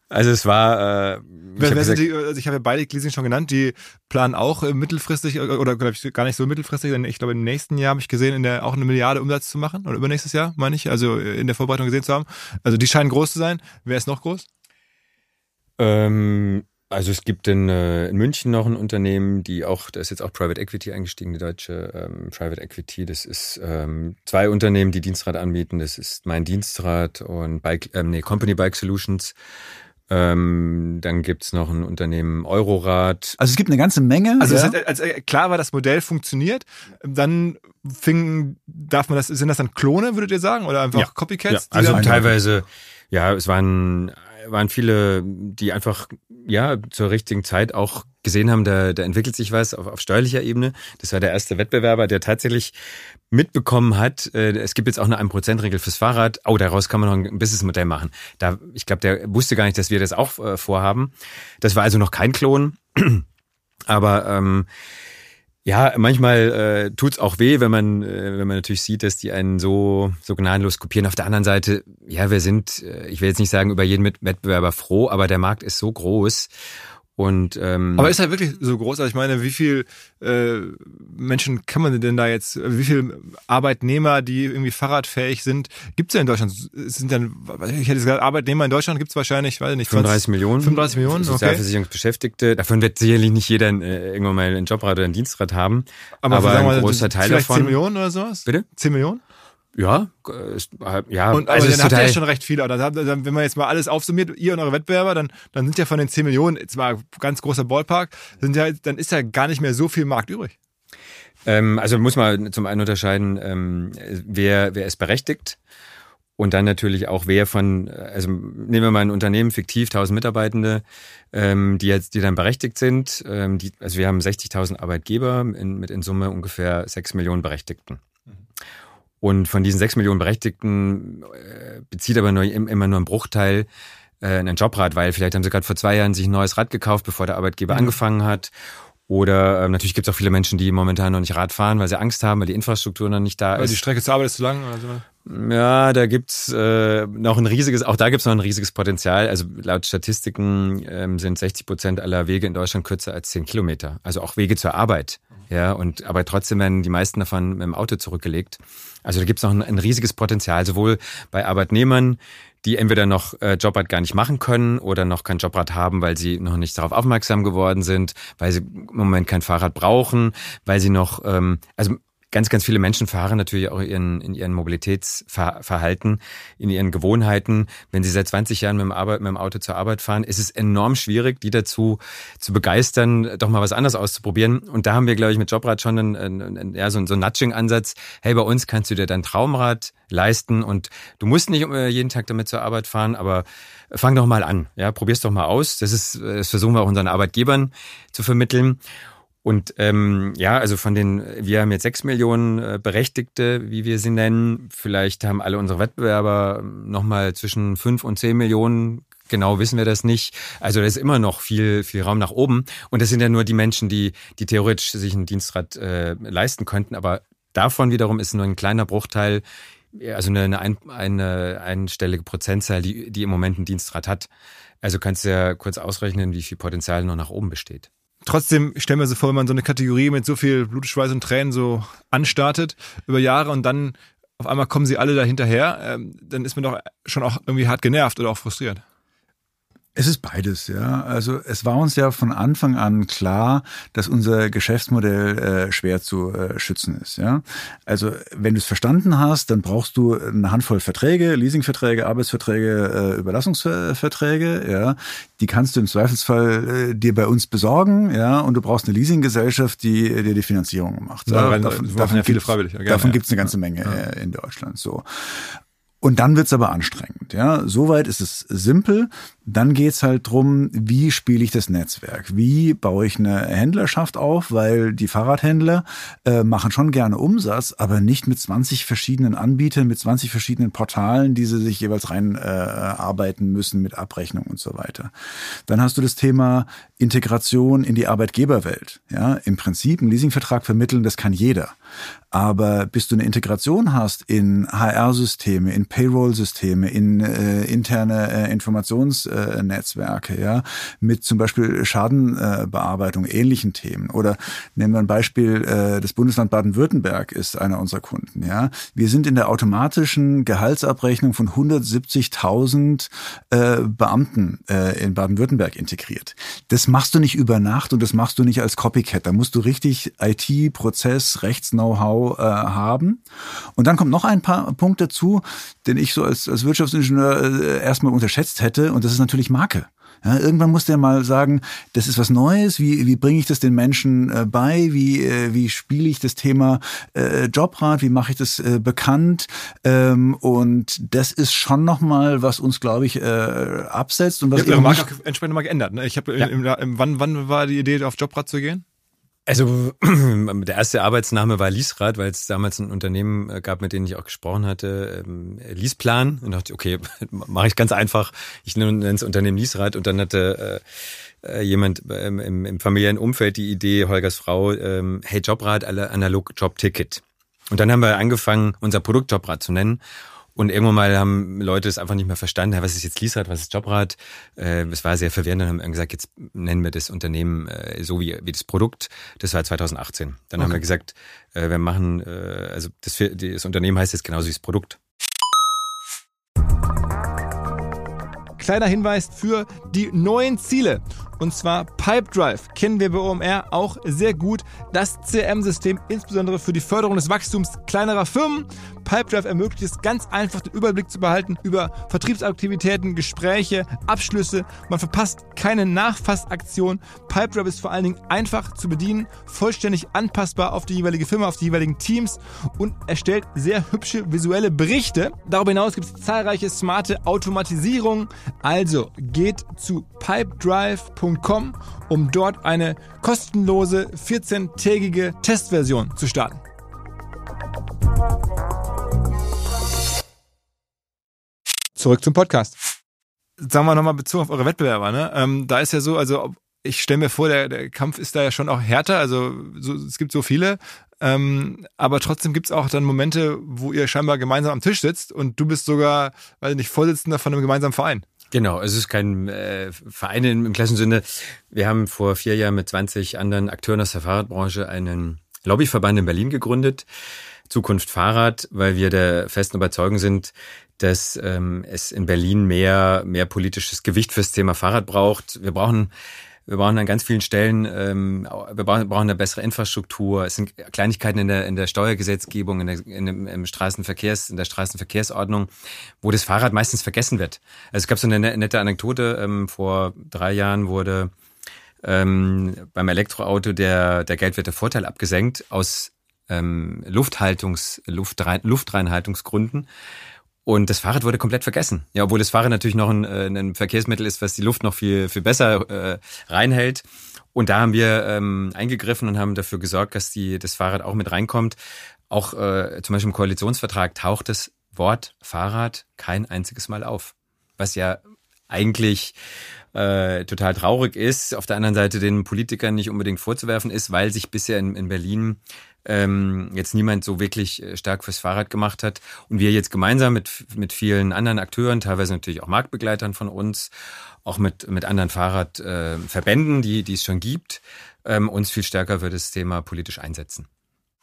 Also es war. Äh, ich habe gesagt, also hab ja beide Leasing schon genannt, die planen auch äh, mittelfristig oder glaube ich gar nicht so mittelfristig, denn ich glaube im nächsten Jahr habe ich gesehen, in der auch eine Milliarde Umsatz zu machen oder übernächstes Jahr, meine ich, also äh, in der Vorbereitung gesehen zu haben. Also die scheinen groß zu sein. Wer ist noch groß? Ähm, also es gibt in, äh, in München noch ein Unternehmen, die auch, da ist jetzt auch Private Equity eingestiegen, die deutsche ähm, Private Equity. Das ist ähm, zwei Unternehmen, die Dienstrad anbieten. Das ist mein Dienstrad und Bike, ähm, nee, Company Bike Solutions. Ähm, dann gibt's noch ein Unternehmen Eurorad. Also es gibt eine ganze Menge. Also ja. als, als klar war, das Modell funktioniert, dann fing, darf man das, sind das dann Klone, würdet ihr sagen? Oder einfach ja. Copycats? Ja. Also teilweise, ja, es waren waren viele, die einfach ja zur richtigen Zeit auch gesehen haben, da, da entwickelt sich was auf, auf steuerlicher Ebene. Das war der erste Wettbewerber, der tatsächlich mitbekommen hat, äh, es gibt jetzt auch eine 1%-Regel fürs Fahrrad. Oh, daraus kann man noch ein Businessmodell machen. Da, ich glaube, der wusste gar nicht, dass wir das auch äh, vorhaben. Das war also noch kein Klon. Aber ähm, ja, manchmal äh, tut's auch weh, wenn man, äh, wenn man natürlich sieht, dass die einen so, so gnadenlos kopieren. Auf der anderen Seite, ja, wir sind, äh, ich will jetzt nicht sagen, über jeden Wettbewerber froh, aber der Markt ist so groß und, ähm, Aber ist er wirklich so groß? Also ich meine, wie viel äh, Menschen kann man denn da jetzt, wie viel Arbeitnehmer, die irgendwie fahrradfähig sind, gibt es ja in Deutschland? Sind dann, ich hätte gesagt, Arbeitnehmer in Deutschland gibt es wahrscheinlich, weiß ich nicht, 35 Millionen. 35 Millionen, Sozialversicherungsbeschäftigte. Okay. Davon wird sicherlich nicht jeder äh, irgendwann mal einen Jobrad oder einen Dienstrad haben. Aber, aber ein großer Teil vielleicht davon. 10 Millionen oder sowas? Bitte? 10 Millionen? Ja, ja. Und also dann habt ihr ja schon recht viele. Dann, wenn man jetzt mal alles aufsummiert, ihr und eure Wettbewerber, dann, dann sind ja von den 10 Millionen, jetzt mal ganz großer Ballpark, sind ja, dann ist ja gar nicht mehr so viel Markt übrig. Ähm, also muss man zum einen unterscheiden, ähm, wer, wer ist berechtigt und dann natürlich auch wer von, also nehmen wir mal ein Unternehmen, fiktiv, 1000 Mitarbeitende, ähm, die jetzt, die dann berechtigt sind. Ähm, die, also wir haben 60.000 Arbeitgeber in, mit in Summe ungefähr 6 Millionen Berechtigten. Und von diesen sechs Millionen Berechtigten äh, bezieht aber nur, immer nur ein Bruchteil äh, einen Jobrad, weil vielleicht haben sie gerade vor zwei Jahren sich ein neues Rad gekauft, bevor der Arbeitgeber mhm. angefangen hat. Oder ähm, natürlich gibt es auch viele Menschen, die momentan noch nicht Rad fahren, weil sie Angst haben, weil die Infrastruktur noch nicht da Weil ist. die Strecke zur Arbeit ist zu lang oder so. Ja, da gibt's äh, noch ein riesiges, auch da gibt's noch ein riesiges Potenzial. Also laut Statistiken ähm, sind 60 Prozent aller Wege in Deutschland kürzer als 10 Kilometer. Also auch Wege zur Arbeit. Ja, und aber trotzdem werden die meisten davon mit dem Auto zurückgelegt. Also da gibt's noch ein, ein riesiges Potenzial, sowohl bei Arbeitnehmern, die entweder noch äh, Jobrad gar nicht machen können oder noch kein Jobrad haben, weil sie noch nicht darauf aufmerksam geworden sind, weil sie im Moment kein Fahrrad brauchen, weil sie noch, ähm, also ganz, ganz viele Menschen fahren natürlich auch ihren, in ihren Mobilitätsverhalten, in ihren Gewohnheiten. Wenn sie seit 20 Jahren mit dem, Arbeit, mit dem Auto zur Arbeit fahren, ist es enorm schwierig, die dazu zu begeistern, doch mal was anderes auszuprobieren. Und da haben wir, glaube ich, mit Jobrad schon einen, einen, ja, so, so einen Nudging-Ansatz. Hey, bei uns kannst du dir dein Traumrad leisten und du musst nicht äh, jeden Tag damit zur Arbeit fahren, aber fang doch mal an. Ja, probier's doch mal aus. Das ist, das versuchen wir auch unseren Arbeitgebern zu vermitteln. Und ähm, ja, also von den, wir haben jetzt sechs Millionen äh, Berechtigte, wie wir sie nennen. Vielleicht haben alle unsere Wettbewerber nochmal zwischen fünf und zehn Millionen. Genau wissen wir das nicht. Also da ist immer noch viel, viel Raum nach oben. Und das sind ja nur die Menschen, die, die theoretisch sich ein Dienstrad äh, leisten könnten. Aber davon wiederum ist nur ein kleiner Bruchteil, also eine, eine, ein, eine einstellige Prozentzahl, die, die im Moment ein Dienstrad hat. Also kannst du ja kurz ausrechnen, wie viel Potenzial noch nach oben besteht. Trotzdem stellen wir so vor, wenn man so eine Kategorie mit so viel Blut, Schweiß und Tränen so anstartet über Jahre und dann auf einmal kommen sie alle da hinterher, ähm, dann ist man doch schon auch irgendwie hart genervt oder auch frustriert. Es ist beides, ja. Also es war uns ja von Anfang an klar, dass unser Geschäftsmodell äh, schwer zu äh, schützen ist, ja. Also wenn du es verstanden hast, dann brauchst du eine Handvoll Verträge, Leasingverträge, Arbeitsverträge, äh, Überlassungsverträge, ja. Die kannst du im Zweifelsfall äh, dir bei uns besorgen, ja. Und du brauchst eine Leasinggesellschaft, die dir die Finanzierung macht. Ja, davon, davon, davon ja viele freiwillig. Ja, davon gibt's eine ganze Menge ja. Äh, in Deutschland. So. Und dann wird's aber anstrengend. Ja, soweit ist es simpel. Dann geht's halt drum, wie spiele ich das Netzwerk? Wie baue ich eine Händlerschaft auf? Weil die Fahrradhändler äh, machen schon gerne Umsatz, aber nicht mit 20 verschiedenen Anbietern, mit 20 verschiedenen Portalen, die sie sich jeweils rein äh, müssen mit Abrechnung und so weiter. Dann hast du das Thema Integration in die Arbeitgeberwelt. Ja, im Prinzip einen Leasingvertrag vermitteln, das kann jeder. Aber bis du eine Integration hast in HR-Systeme, in Payroll-Systeme, in äh, interne äh, Informationsnetzwerke, ja, mit zum Beispiel Schadenbearbeitung, äh, ähnlichen Themen. Oder nehmen wir ein Beispiel, äh, das Bundesland Baden-Württemberg ist einer unserer Kunden, ja. Wir sind in der automatischen Gehaltsabrechnung von 170.000 äh, Beamten äh, in Baden-Württemberg integriert. Das machst du nicht über Nacht und das machst du nicht als Copycat. Da musst du richtig IT, Prozess, Rechts-Know-how äh, haben. Und dann kommt noch ein paar Punkt dazu, den ich so als, als Wirtschaftsingenieur äh, erstmal unterschätzt hätte, und das ist natürlich Marke. Ja, irgendwann muss der mal sagen, das ist was Neues, wie, wie bringe ich das den Menschen äh, bei, wie, äh, wie spiele ich das Thema äh, Jobrat, wie mache ich das äh, bekannt ähm, und das ist schon nochmal, was uns, glaube ich, äh, absetzt. Und was Ihr habt eure Marke entsprechend mal geändert. Ne? Ich habe, ja. wann, wann war die Idee, auf Jobrat zu gehen? Also der erste Arbeitsname war Liesrad, weil es damals ein Unternehmen äh, gab, mit dem ich auch gesprochen hatte, ähm, Liesplan. Und dachte, okay, mache ich ganz einfach. Ich nenne das Unternehmen Liesrad. Und dann hatte äh, äh jemand ähm, im, im familiären Umfeld die Idee, Holgers Frau, ähm, hey, Jobrad, analog Jobticket. Und dann haben wir angefangen, unser Produkt Jobrad zu nennen. Und irgendwann mal haben Leute es einfach nicht mehr verstanden. was ist jetzt Liesrad, was ist Jobrad? Äh, es war sehr verwirrend. Dann haben wir gesagt, jetzt nennen wir das Unternehmen äh, so wie, wie das Produkt. Das war 2018. Dann okay. haben wir gesagt, äh, wir machen, also das, das Unternehmen heißt jetzt genauso wie das Produkt. Kleiner Hinweis für die neuen Ziele. Und zwar Pipedrive kennen wir bei OMR auch sehr gut. Das CRM-System insbesondere für die Förderung des Wachstums kleinerer Firmen. Pipedrive ermöglicht es ganz einfach den Überblick zu behalten über Vertriebsaktivitäten, Gespräche, Abschlüsse. Man verpasst keine Nachfassaktion. Pipedrive ist vor allen Dingen einfach zu bedienen, vollständig anpassbar auf die jeweilige Firma, auf die jeweiligen Teams und erstellt sehr hübsche visuelle Berichte. Darüber hinaus gibt es zahlreiche smarte Automatisierungen. Also geht zu pipedrive.com um dort eine kostenlose 14-tägige Testversion zu starten. Zurück zum Podcast. Sagen wir nochmal bezogen auf eure Wettbewerber. Ne? Ähm, da ist ja so, also ich stelle mir vor, der, der Kampf ist da ja schon auch härter. Also so, es gibt so viele. Ähm, aber trotzdem gibt es auch dann Momente, wo ihr scheinbar gemeinsam am Tisch sitzt und du bist sogar, weiß ich nicht, Vorsitzender von einem gemeinsamen Verein. Genau, es ist kein äh, Verein im klassischen Sinne. Wir haben vor vier Jahren mit 20 anderen Akteuren aus der Fahrradbranche einen Lobbyverband in Berlin gegründet. Zukunft Fahrrad, weil wir der festen Überzeugung sind, dass ähm, es in Berlin mehr, mehr politisches Gewicht fürs Thema Fahrrad braucht. Wir brauchen wir brauchen an ganz vielen Stellen, ähm, wir brauchen, brauchen eine bessere Infrastruktur. Es sind Kleinigkeiten in der, in der Steuergesetzgebung, in der, in dem, im Straßenverkehrs, in der Straßenverkehrsordnung, wo das Fahrrad meistens vergessen wird. Also es gab so eine ne, nette Anekdote. Ähm, vor drei Jahren wurde ähm, beim Elektroauto der, der geldwerte Vorteil abgesenkt aus ähm, Lufthaltungs, Luftrein, Luftreinhaltungsgründen. Und das Fahrrad wurde komplett vergessen. Ja, obwohl das Fahrrad natürlich noch ein, äh, ein Verkehrsmittel ist, was die Luft noch viel, viel besser äh, reinhält. Und da haben wir ähm, eingegriffen und haben dafür gesorgt, dass die, das Fahrrad auch mit reinkommt. Auch äh, zum Beispiel im Koalitionsvertrag taucht das Wort Fahrrad kein einziges Mal auf. Was ja eigentlich äh, total traurig ist, auf der anderen Seite den Politikern nicht unbedingt vorzuwerfen ist, weil sich bisher in, in Berlin ähm, jetzt niemand so wirklich äh, stark fürs Fahrrad gemacht hat. Und wir jetzt gemeinsam mit, mit vielen anderen Akteuren, teilweise natürlich auch Marktbegleitern von uns, auch mit, mit anderen Fahrradverbänden, äh, die, die es schon gibt, ähm, uns viel stärker für das Thema politisch einsetzen.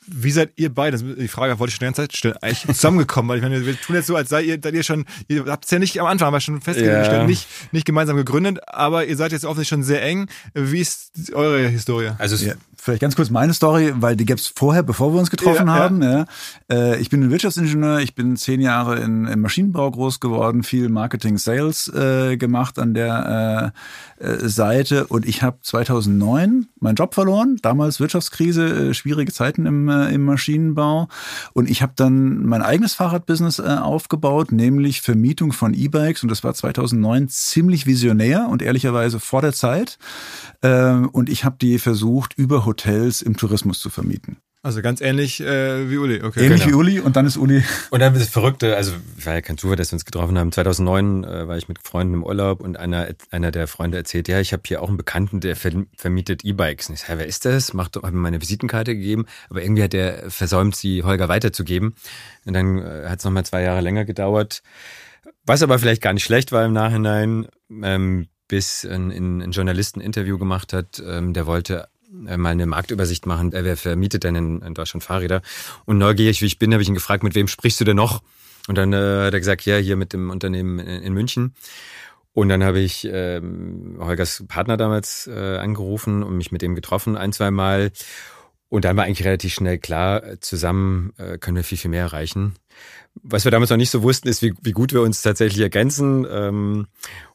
Wie seid ihr beide, die Frage wollte ich schon die ganze Zeit stellen, eigentlich zusammengekommen? Weil ich meine, wir tun jetzt so, als seid ihr, seid ihr schon, ihr habt es ja nicht am Anfang, aber schon festgestellt, ja. nicht, nicht gemeinsam gegründet, aber ihr seid jetzt offensichtlich schon sehr eng. Wie ist eure Historie? Also ja vielleicht ganz kurz meine Story, weil die gab's vorher, bevor wir uns getroffen ja, haben. Ja. ja. ich bin ein Wirtschaftsingenieur, ich bin zehn Jahre in, im Maschinenbau groß geworden, viel Marketing, Sales äh, gemacht an der äh, äh Seite und ich habe 2009 meinen Job verloren, damals Wirtschaftskrise, äh, schwierige Zeiten im, äh, im Maschinenbau und ich habe dann mein eigenes Fahrradbusiness äh, aufgebaut, nämlich Vermietung von E-Bikes und das war 2009 ziemlich visionär und ehrlicherweise vor der Zeit äh, und ich habe die versucht über Hotels im Tourismus zu vermieten. Also ganz ähnlich äh, wie Uli. Okay. Ähnlich genau. wie Uli und dann ist Uli. Und dann das Verrückte, also war ja kein Zufall, dass wir uns getroffen haben. 2009 äh, war ich mit Freunden im Urlaub und einer, einer der Freunde erzählt, ja, ich habe hier auch einen Bekannten, der vermietet E-Bikes. Und ich sage, wer ist das? Macht, habe mir meine Visitenkarte gegeben, aber irgendwie hat der versäumt, sie Holger weiterzugeben. Und dann äh, hat es nochmal zwei Jahre länger gedauert. Was aber vielleicht gar nicht schlecht war im Nachhinein, ähm, bis ein, ein Journalisten ein Interview gemacht hat, ähm, der wollte mal eine Marktübersicht machen, wer vermietet denn in, in Deutschland Fahrräder. Und neugierig wie ich bin, habe ich ihn gefragt, mit wem sprichst du denn noch? Und dann äh, hat er gesagt, ja, hier mit dem Unternehmen in, in München. Und dann habe ich ähm, Holgers Partner damals äh, angerufen und mich mit dem getroffen, ein, zwei Mal. Und dann war eigentlich relativ schnell klar, zusammen äh, können wir viel, viel mehr erreichen. Was wir damals noch nicht so wussten, ist, wie, wie gut wir uns tatsächlich ergänzen. Ähm,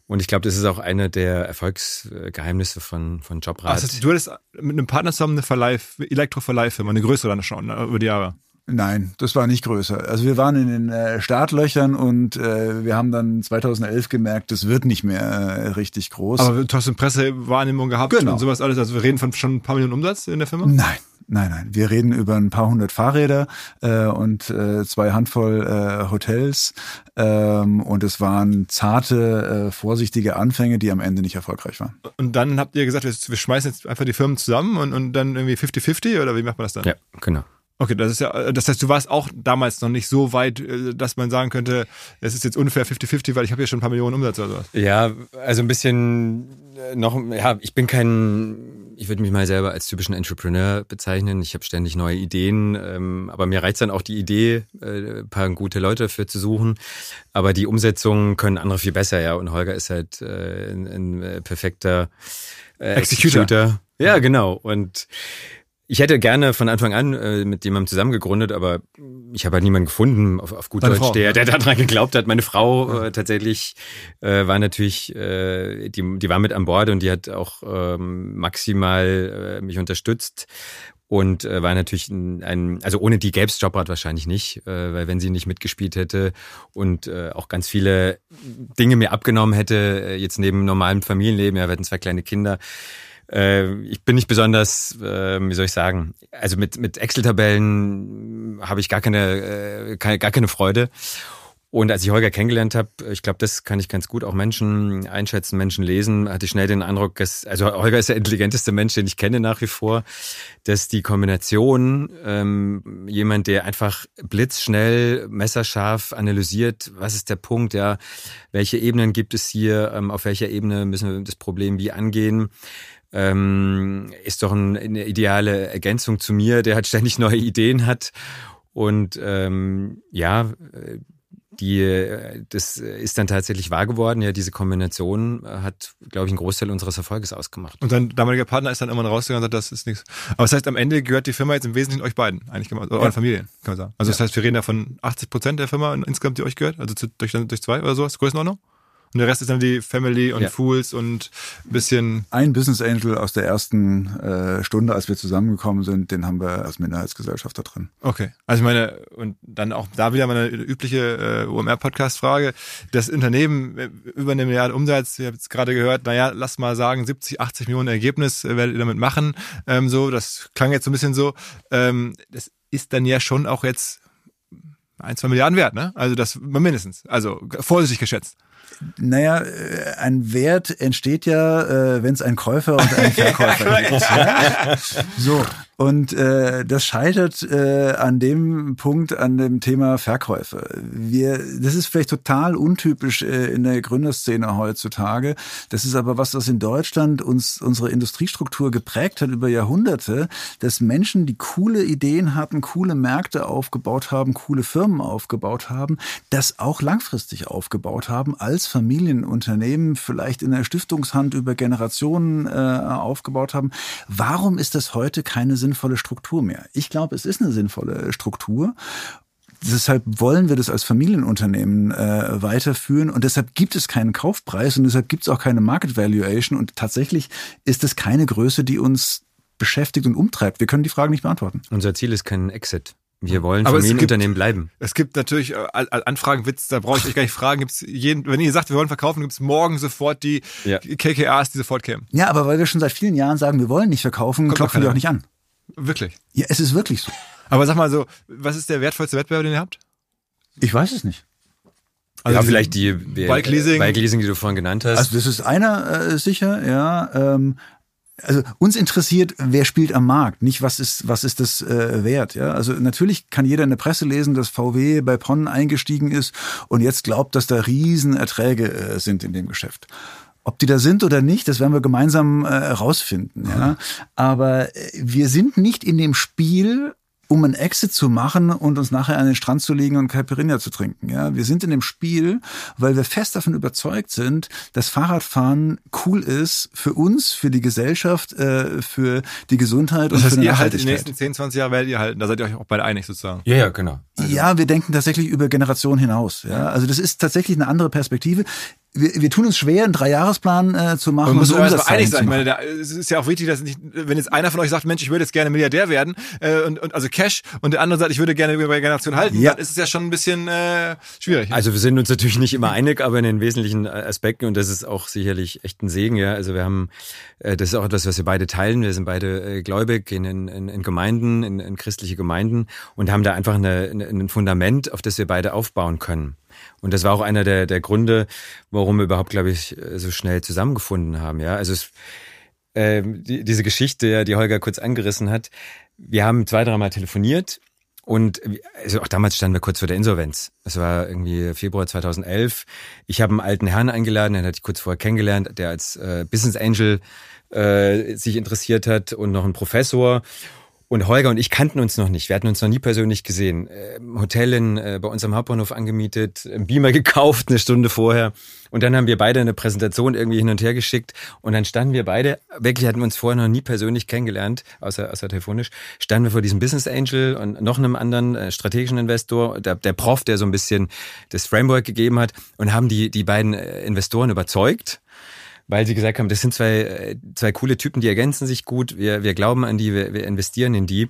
und ich glaube, das ist auch einer der Erfolgsgeheimnisse von, von Jobrad. Also, du hattest mit einem Partner zusammen eine Verleih, Elektroverleihfirma, eine größere dann schon ne, über die Jahre. Nein, das war nicht größer. Also wir waren in den äh, Startlöchern und äh, wir haben dann 2011 gemerkt, das wird nicht mehr äh, richtig groß. Aber du hast eine Pressewahrnehmung gehabt genau. und sowas alles. Also wir reden von schon ein paar Millionen Umsatz in der Firma? Nein, Nein, nein. Wir reden über ein paar hundert Fahrräder äh, und äh, zwei Handvoll äh, Hotels. Ähm, und es waren zarte, äh, vorsichtige Anfänge, die am Ende nicht erfolgreich waren. Und dann habt ihr gesagt, wir schmeißen jetzt einfach die Firmen zusammen und, und dann irgendwie 50-50 oder wie macht man das dann? Ja, genau. Okay, das ist ja, das heißt, du warst auch damals noch nicht so weit, äh, dass man sagen könnte, es ist jetzt ungefähr 50-50, weil ich habe ja schon ein paar Millionen Umsatz oder sowas. Ja, also ein bisschen äh, noch, ja, ich bin kein, ich würde mich mal selber als typischen Entrepreneur bezeichnen. Ich habe ständig neue Ideen, ähm, aber mir reizt dann auch die Idee, äh, ein paar gute Leute dafür zu suchen. Aber die Umsetzung können andere viel besser, ja. Und Holger ist halt äh, ein, ein perfekter äh, Executor. Executor. Ja, genau. Und ich hätte gerne von Anfang an äh, mit jemandem zusammengegründet, aber ich habe halt niemanden gefunden, auf, auf gut Deine Deutsch, Frau, der, der daran geglaubt hat. Meine Frau äh, tatsächlich äh, war natürlich, äh, die, die war mit an Bord und die hat auch ähm, maximal äh, mich unterstützt und äh, war natürlich ein, ein also ohne die gäbe es Jobrad wahrscheinlich nicht, äh, weil wenn sie nicht mitgespielt hätte und äh, auch ganz viele Dinge mir abgenommen hätte, äh, jetzt neben normalem Familienleben, ja, wir hatten zwei kleine Kinder, äh, ich bin nicht besonders, äh, wie soll ich sagen, also mit, mit Excel-Tabellen habe ich gar keine, äh, keine, gar keine Freude. Und als ich Holger kennengelernt habe, ich glaube, das kann ich ganz gut auch Menschen einschätzen, Menschen lesen, hatte ich schnell den Eindruck, dass, also Holger ist der intelligenteste Mensch, den ich kenne nach wie vor, dass die Kombination, ähm, jemand, der einfach blitzschnell, messerscharf analysiert, was ist der Punkt, ja, welche Ebenen gibt es hier, ähm, auf welcher Ebene müssen wir das Problem wie angehen, ähm, ist doch ein, eine ideale Ergänzung zu mir, der halt ständig neue Ideen hat. Und ähm, ja, die, das ist dann tatsächlich wahr geworden. Ja, diese Kombination hat, glaube ich, einen Großteil unseres Erfolges ausgemacht. Und sein damaliger Partner ist dann immer rausgegangen und sagt, das ist nichts. Aber das heißt, am Ende gehört die Firma jetzt im Wesentlichen euch beiden, eigentlich, oder ja. euren Familien, kann man sagen. Also das heißt, wir reden ja von 80 Prozent der Firma insgesamt, die euch gehört, also durch, durch zwei oder sowas, Größenordnung? Und der Rest ist dann die Family und ja. Fools und bisschen. Ein Business Angel aus der ersten äh, Stunde, als wir zusammengekommen sind, den haben wir als Minderheitsgesellschafter drin. Okay. Also ich meine, und dann auch da wieder meine übliche äh, OMR-Podcast-Frage. Das Unternehmen äh, über eine Milliarde Umsatz, ihr habt es gerade gehört, naja, lass mal sagen, 70, 80 Millionen Ergebnis äh, werdet ihr damit machen. Ähm, so, das klang jetzt so ein bisschen so. Ähm, das ist dann ja schon auch jetzt ein, zwei Milliarden wert, ne? Also das mindestens. Also vorsichtig geschätzt. Naja, äh, ein Wert entsteht ja, äh, wenn es einen Käufer und einen Verkäufer gibt. Ja? So, und äh, das scheitert äh, an dem Punkt, an dem Thema Verkäufe. Wir, das ist vielleicht total untypisch äh, in der Gründerszene heutzutage. Das ist aber was, was in Deutschland uns unsere Industriestruktur geprägt hat über Jahrhunderte, dass Menschen, die coole Ideen hatten, coole Märkte aufgebaut haben, coole Firmen aufgebaut haben, das auch langfristig aufgebaut haben, als Familienunternehmen, vielleicht in der Stiftungshand über Generationen äh, aufgebaut haben. Warum ist das heute keine sinnvolle Struktur mehr. Ich glaube, es ist eine sinnvolle Struktur. Deshalb wollen wir das als Familienunternehmen äh, weiterführen und deshalb gibt es keinen Kaufpreis und deshalb gibt es auch keine Market Valuation und tatsächlich ist es keine Größe, die uns beschäftigt und umtreibt. Wir können die Frage nicht beantworten. Unser Ziel ist kein Exit. Wir wollen Aber Familienunternehmen bleiben. Es gibt natürlich äh, Anfragenwitz, da brauche ich euch gar nicht fragen. Gibt's jeden, wenn ihr sagt, wir wollen verkaufen, gibt es morgen sofort die ja. KKAs, die sofort kämen. Ja, aber weil wir schon seit vielen Jahren sagen, wir wollen nicht verkaufen, Kommt klopfen wir auch nicht an. Wirklich? Ja, es ist wirklich so. Aber sag mal so, was ist der wertvollste Wettbewerb, den ihr habt? Ich weiß es nicht. Also ja, vielleicht die Bike Leasing. Bike Leasing, die du vorhin genannt hast. Also das ist einer äh, sicher, ja. Ähm, also uns interessiert, wer spielt am Markt, nicht was ist was ist das äh, wert. Ja, also natürlich kann jeder in der Presse lesen, dass VW bei PON eingestiegen ist und jetzt glaubt, dass da Riesenerträge äh, sind in dem Geschäft. Ob die da sind oder nicht, das werden wir gemeinsam herausfinden. Äh, ja. Aber äh, wir sind nicht in dem Spiel, um einen Exit zu machen und uns nachher an den Strand zu legen und Caipirinha zu trinken. Ja, wir sind in dem Spiel, weil wir fest davon überzeugt sind, dass Fahrradfahren cool ist für uns, für die Gesellschaft, äh, für die Gesundheit das und heißt, für die ihr haltet die nächsten 10, 20 Jahre werdet ihr halten. Da seid ihr euch auch beide einig sozusagen. Ja, ja, genau. Also. Ja, wir denken tatsächlich über Generationen hinaus. Ja, also das ist tatsächlich eine andere Perspektive wir, wir tun uns schwer, einen Dreijahresplan äh, zu machen. Man muss uns aber einig sein. Ich meine, da, es ist ja auch wichtig, dass nicht, wenn jetzt einer von euch sagt, Mensch, ich würde jetzt gerne Milliardär werden, äh, und, und also Cash, und der andere sagt, ich würde gerne bei Generation halten, ja. dann ist es ja schon ein bisschen äh, schwierig. Also wir sind uns natürlich nicht immer einig, aber in den wesentlichen Aspekten, und das ist auch sicherlich echt ein Segen, ja. Also wir haben, äh, das ist auch etwas, was wir beide teilen. Wir sind beide äh, gläubig in, in, in Gemeinden, in, in christliche Gemeinden und haben da einfach eine, ein Fundament, auf das wir beide aufbauen können. Und das war auch einer der, der Gründe, warum wir überhaupt, glaube ich, so schnell zusammengefunden haben. Ja, also es, äh, die, diese Geschichte, die Holger kurz angerissen hat. Wir haben zwei, dreimal telefoniert und also auch damals standen wir kurz vor der Insolvenz. Das war irgendwie Februar 2011. Ich habe einen alten Herrn eingeladen, den hatte ich kurz vorher kennengelernt, der als äh, Business Angel äh, sich interessiert hat und noch ein Professor. Und Holger und ich kannten uns noch nicht. Wir hatten uns noch nie persönlich gesehen. Äh, Hotel in, äh, bei uns am Hauptbahnhof angemietet, ein Beamer gekauft eine Stunde vorher. Und dann haben wir beide eine Präsentation irgendwie hin und her geschickt. Und dann standen wir beide, wirklich hatten wir uns vorher noch nie persönlich kennengelernt, außer, außer telefonisch, standen wir vor diesem Business Angel und noch einem anderen äh, strategischen Investor, der, der Prof, der so ein bisschen das Framework gegeben hat und haben die, die beiden äh, Investoren überzeugt weil sie gesagt haben, das sind zwei, äh, zwei coole Typen, die ergänzen sich gut, wir, wir glauben an die, wir, wir investieren in die.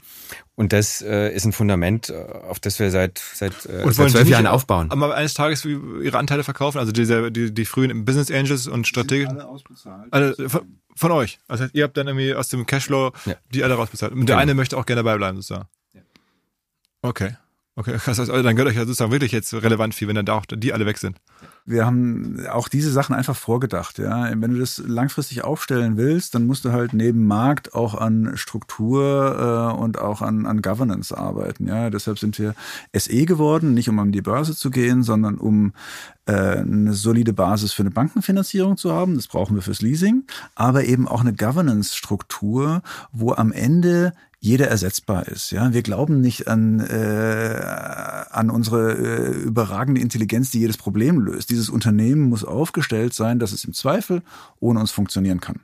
Und das äh, ist ein Fundament, äh, auf das wir seit, seit, äh, seit zwölf Jahren aufbauen. Aber eines Tages ihre Anteile verkaufen, also diese, die, die frühen Business Angels und Strategien. Alle ausbezahlt. Alle, von, von, euch. Also ihr habt dann irgendwie aus dem Cashflow ja. die alle rausbezahlt. Und der eine möchte auch gerne dabei bleiben, sozusagen. Ja. Okay. Okay, krass. Also dann gehört euch ja sozusagen wirklich jetzt relevant viel, wenn dann da auch die alle weg sind. Wir haben auch diese Sachen einfach vorgedacht. Ja, wenn du das langfristig aufstellen willst, dann musst du halt neben Markt auch an Struktur äh, und auch an, an Governance arbeiten. Ja, deshalb sind wir SE geworden, nicht um an die Börse zu gehen, sondern um äh, eine solide Basis für eine Bankenfinanzierung zu haben. Das brauchen wir fürs Leasing, aber eben auch eine Governance-Struktur, wo am Ende jeder ersetzbar ist. Ja, wir glauben nicht an äh, an unsere äh, überragende Intelligenz, die jedes Problem löst. Dieses Unternehmen muss aufgestellt sein, dass es im Zweifel ohne uns funktionieren kann.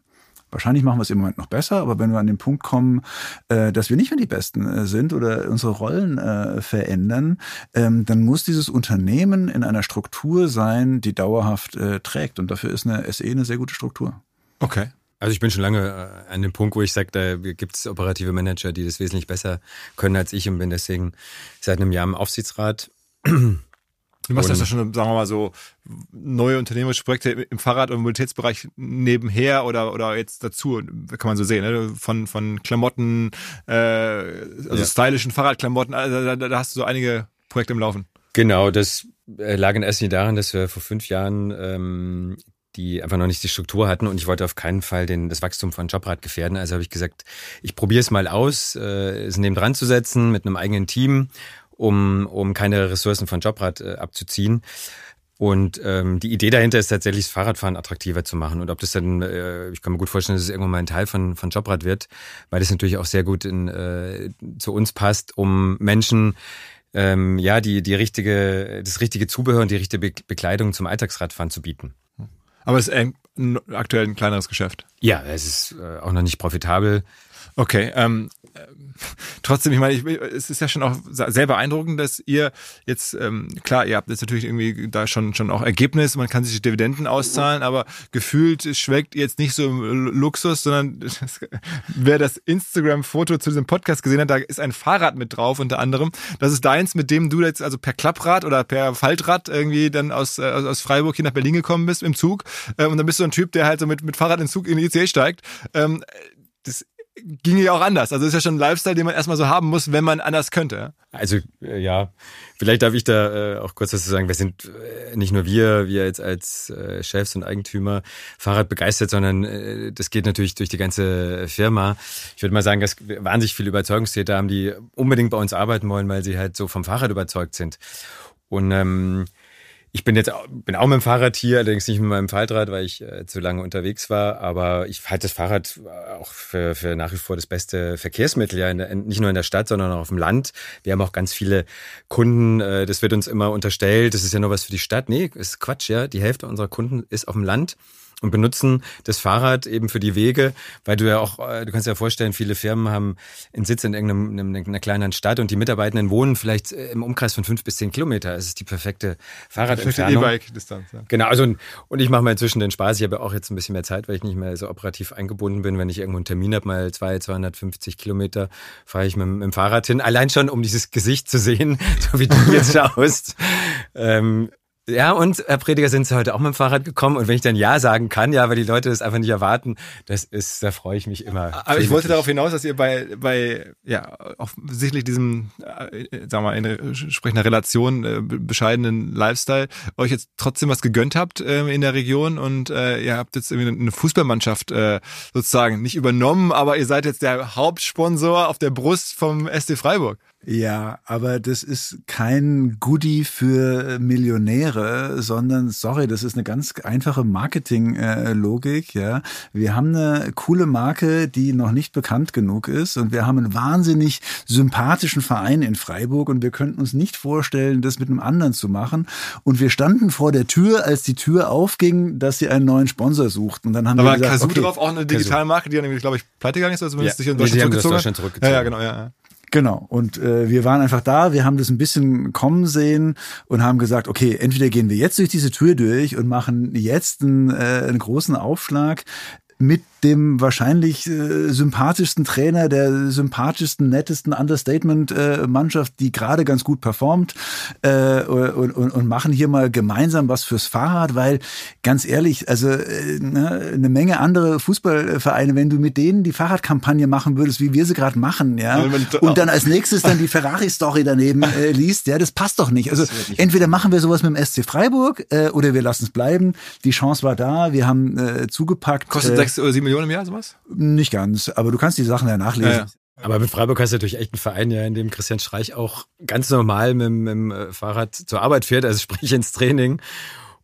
Wahrscheinlich machen wir es im Moment noch besser, aber wenn wir an den Punkt kommen, äh, dass wir nicht mehr die Besten äh, sind oder unsere Rollen äh, verändern, ähm, dann muss dieses Unternehmen in einer Struktur sein, die dauerhaft trägt. Und dafür ist eine SE eine sehr gute Struktur. Okay. Also ich bin schon lange äh, an dem Punkt, wo ich sage, da gibt es operative Manager, die das wesentlich besser können als ich und bin deswegen seit einem Jahr im Aufsichtsrat. Du machst das ja schon, sagen wir mal so, neue unternehmerische Projekte im Fahrrad- und Mobilitätsbereich nebenher oder, oder jetzt dazu, kann man so sehen, ne? von, von Klamotten, äh, also ja. stylischen Fahrradklamotten, also da, da hast du so einige Projekte im Laufen. Genau, das äh, lag in erster Linie daran, dass wir vor fünf Jahren ähm, die einfach noch nicht die Struktur hatten und ich wollte auf keinen Fall den, das Wachstum von Jobrad gefährden. Also habe ich gesagt, ich probiere es mal aus, äh, es neben dran zu setzen mit einem eigenen Team, um, um keine Ressourcen von Jobrad äh, abzuziehen. Und ähm, die Idee dahinter ist tatsächlich, das Fahrradfahren attraktiver zu machen. Und ob das dann, äh, ich kann mir gut vorstellen, dass es irgendwann mal ein Teil von, von Jobrad wird, weil das natürlich auch sehr gut in, äh, zu uns passt, um Menschen ähm, ja die die richtige das richtige Zubehör und die richtige Bekleidung zum Alltagsradfahren zu bieten. Aber es ist aktuell ein kleineres Geschäft. Ja, es ist äh, auch noch nicht profitabel. Okay, ähm, trotzdem, ich meine, ich, es ist ja schon auch sehr beeindruckend, dass ihr jetzt, ähm, klar, ihr habt jetzt natürlich irgendwie da schon, schon auch Ergebnis, man kann sich Dividenden auszahlen, aber gefühlt schweckt ihr jetzt nicht so im Luxus, sondern das, wer das Instagram-Foto zu diesem Podcast gesehen hat, da ist ein Fahrrad mit drauf unter anderem. Das ist deins, mit dem du jetzt also per Klapprad oder per Faltrad irgendwie dann aus, äh, aus Freiburg hier nach Berlin gekommen bist im Zug. Ähm, und dann bist du ein Typ, der halt so mit, mit Fahrrad in den Zug in die ICE steigt. Ähm, das ginge ja auch anders. Also ist ja schon ein Lifestyle, den man erstmal so haben muss, wenn man anders könnte. Also äh, ja, vielleicht darf ich da äh, auch kurz was zu sagen. Wir sind äh, nicht nur wir, wir jetzt als äh, Chefs und Eigentümer Fahrrad begeistert, sondern äh, das geht natürlich durch die ganze Firma. Ich würde mal sagen, dass wir wahnsinnig viele Überzeugungstäter haben, die unbedingt bei uns arbeiten wollen, weil sie halt so vom Fahrrad überzeugt sind. Und ähm, ich bin jetzt bin auch mit dem Fahrrad hier, allerdings nicht mit meinem Faltrad, weil ich äh, zu lange unterwegs war. Aber ich halte das Fahrrad auch für, für nach wie vor das beste Verkehrsmittel, ja, der, nicht nur in der Stadt, sondern auch auf dem Land. Wir haben auch ganz viele Kunden, äh, das wird uns immer unterstellt, das ist ja nur was für die Stadt. Nee, ist Quatsch, ja. Die Hälfte unserer Kunden ist auf dem Land und benutzen das Fahrrad eben für die Wege, weil du ja auch, äh, du kannst dir ja vorstellen, viele Firmen haben einen Sitz in irgendeiner einer kleinen Stadt und die Mitarbeitenden wohnen vielleicht äh, im Umkreis von fünf bis zehn Kilometer. Es ist die perfekte Fahrradentfernung. E-Bike-Distanz. Ja. Genau, also und ich mache mir inzwischen den Spaß. Ich habe auch jetzt ein bisschen mehr Zeit, weil ich nicht mehr so operativ eingebunden bin. Wenn ich irgendwo einen Termin habe, mal zwei, 250 Kilometer, fahre ich mit, mit dem Fahrrad hin. Allein schon, um dieses Gesicht zu sehen, so wie du jetzt schaust. ähm, ja, und Herr Prediger, sind Sie heute auch mit dem Fahrrad gekommen? Und wenn ich dann Ja sagen kann, ja, weil die Leute das einfach nicht erwarten, das ist, da freue ich mich immer. Aber ich wollte darauf hinaus, dass ihr bei, bei, ja, offensichtlich diesem, äh, sagen wir mal, in entsprechender Relation, äh, bescheidenen Lifestyle, euch jetzt trotzdem was gegönnt habt äh, in der Region und äh, ihr habt jetzt irgendwie eine Fußballmannschaft äh, sozusagen nicht übernommen, aber ihr seid jetzt der Hauptsponsor auf der Brust vom SC Freiburg. Ja, aber das ist kein Goodie für Millionäre, sondern sorry, das ist eine ganz einfache Marketing-Logik. Ja, wir haben eine coole Marke, die noch nicht bekannt genug ist, und wir haben einen wahnsinnig sympathischen Verein in Freiburg, und wir könnten uns nicht vorstellen, das mit einem anderen zu machen. Und wir standen vor der Tür, als die Tür aufging, dass sie einen neuen Sponsor suchten. Und dann haben da wir war gesagt, Kazoo okay, drauf auch eine Digitalmarke, die dann, glaube ich, pleite gegangen ist, oder zumindest ja, sich in Deutschland zurückgezogen, zurückgezogen. Ja, ja, genau, ja. ja. Genau. Und äh, wir waren einfach da, wir haben das ein bisschen kommen sehen und haben gesagt, okay, entweder gehen wir jetzt durch diese Tür durch und machen jetzt einen, äh, einen großen Aufschlag mit dem wahrscheinlich äh, sympathischsten Trainer der sympathischsten, nettesten Understatement-Mannschaft, die gerade ganz gut performt äh, und, und, und machen hier mal gemeinsam was fürs Fahrrad, weil ganz ehrlich, also äh, ne, eine Menge andere Fußballvereine, wenn du mit denen die Fahrradkampagne machen würdest, wie wir sie gerade machen, ja, und dann als nächstes dann die Ferrari-Story daneben äh, liest, ja, das passt doch nicht. Also entweder machen wir sowas mit dem SC Freiburg äh, oder wir lassen es bleiben. Die Chance war da, wir haben äh, zugepackt. Kostet äh, sechs oder sieben Millionen im Jahr sowas? Nicht ganz, aber du kannst die Sachen ja nachlesen. Ja, ja. Aber mit Freiburg hast du natürlich echt einen Verein, ja, in dem Christian Streich auch ganz normal mit, mit dem äh, Fahrrad zur Arbeit fährt, also sprich ins Training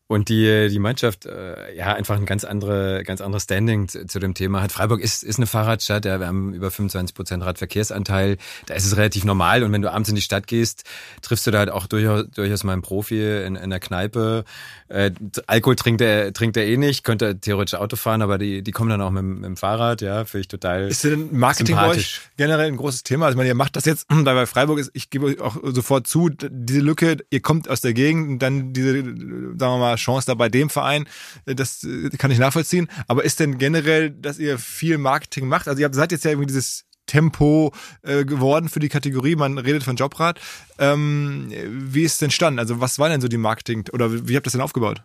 und die, die Mannschaft, äh, ja, einfach ein ganz andere, ganz anderes Standing zu, zu, dem Thema hat. Freiburg ist, ist eine Fahrradstadt, ja, wir haben über 25 Prozent Radverkehrsanteil. Da ist es relativ normal. Und wenn du abends in die Stadt gehst, triffst du da halt auch durchaus, durchaus mal einen Profi in, in der Kneipe. Äh, Alkohol trinkt er, trinkt er eh nicht, könnte theoretisch Auto fahren, aber die, die kommen dann auch mit, mit dem Fahrrad, ja, finde ich total. Ist denn Marketing bei euch generell ein großes Thema? Also, ich meine, ihr macht das jetzt, da bei Freiburg ist, ich gebe euch auch sofort zu, diese Lücke, ihr kommt aus der Gegend und dann diese, sagen wir mal, Chance da bei dem Verein, das kann ich nachvollziehen. Aber ist denn generell, dass ihr viel Marketing macht? Also ihr seid jetzt ja irgendwie dieses Tempo äh, geworden für die Kategorie. Man redet von Jobrad. Ähm, wie ist denn stand? Also was war denn so die Marketing oder wie habt ihr das denn aufgebaut?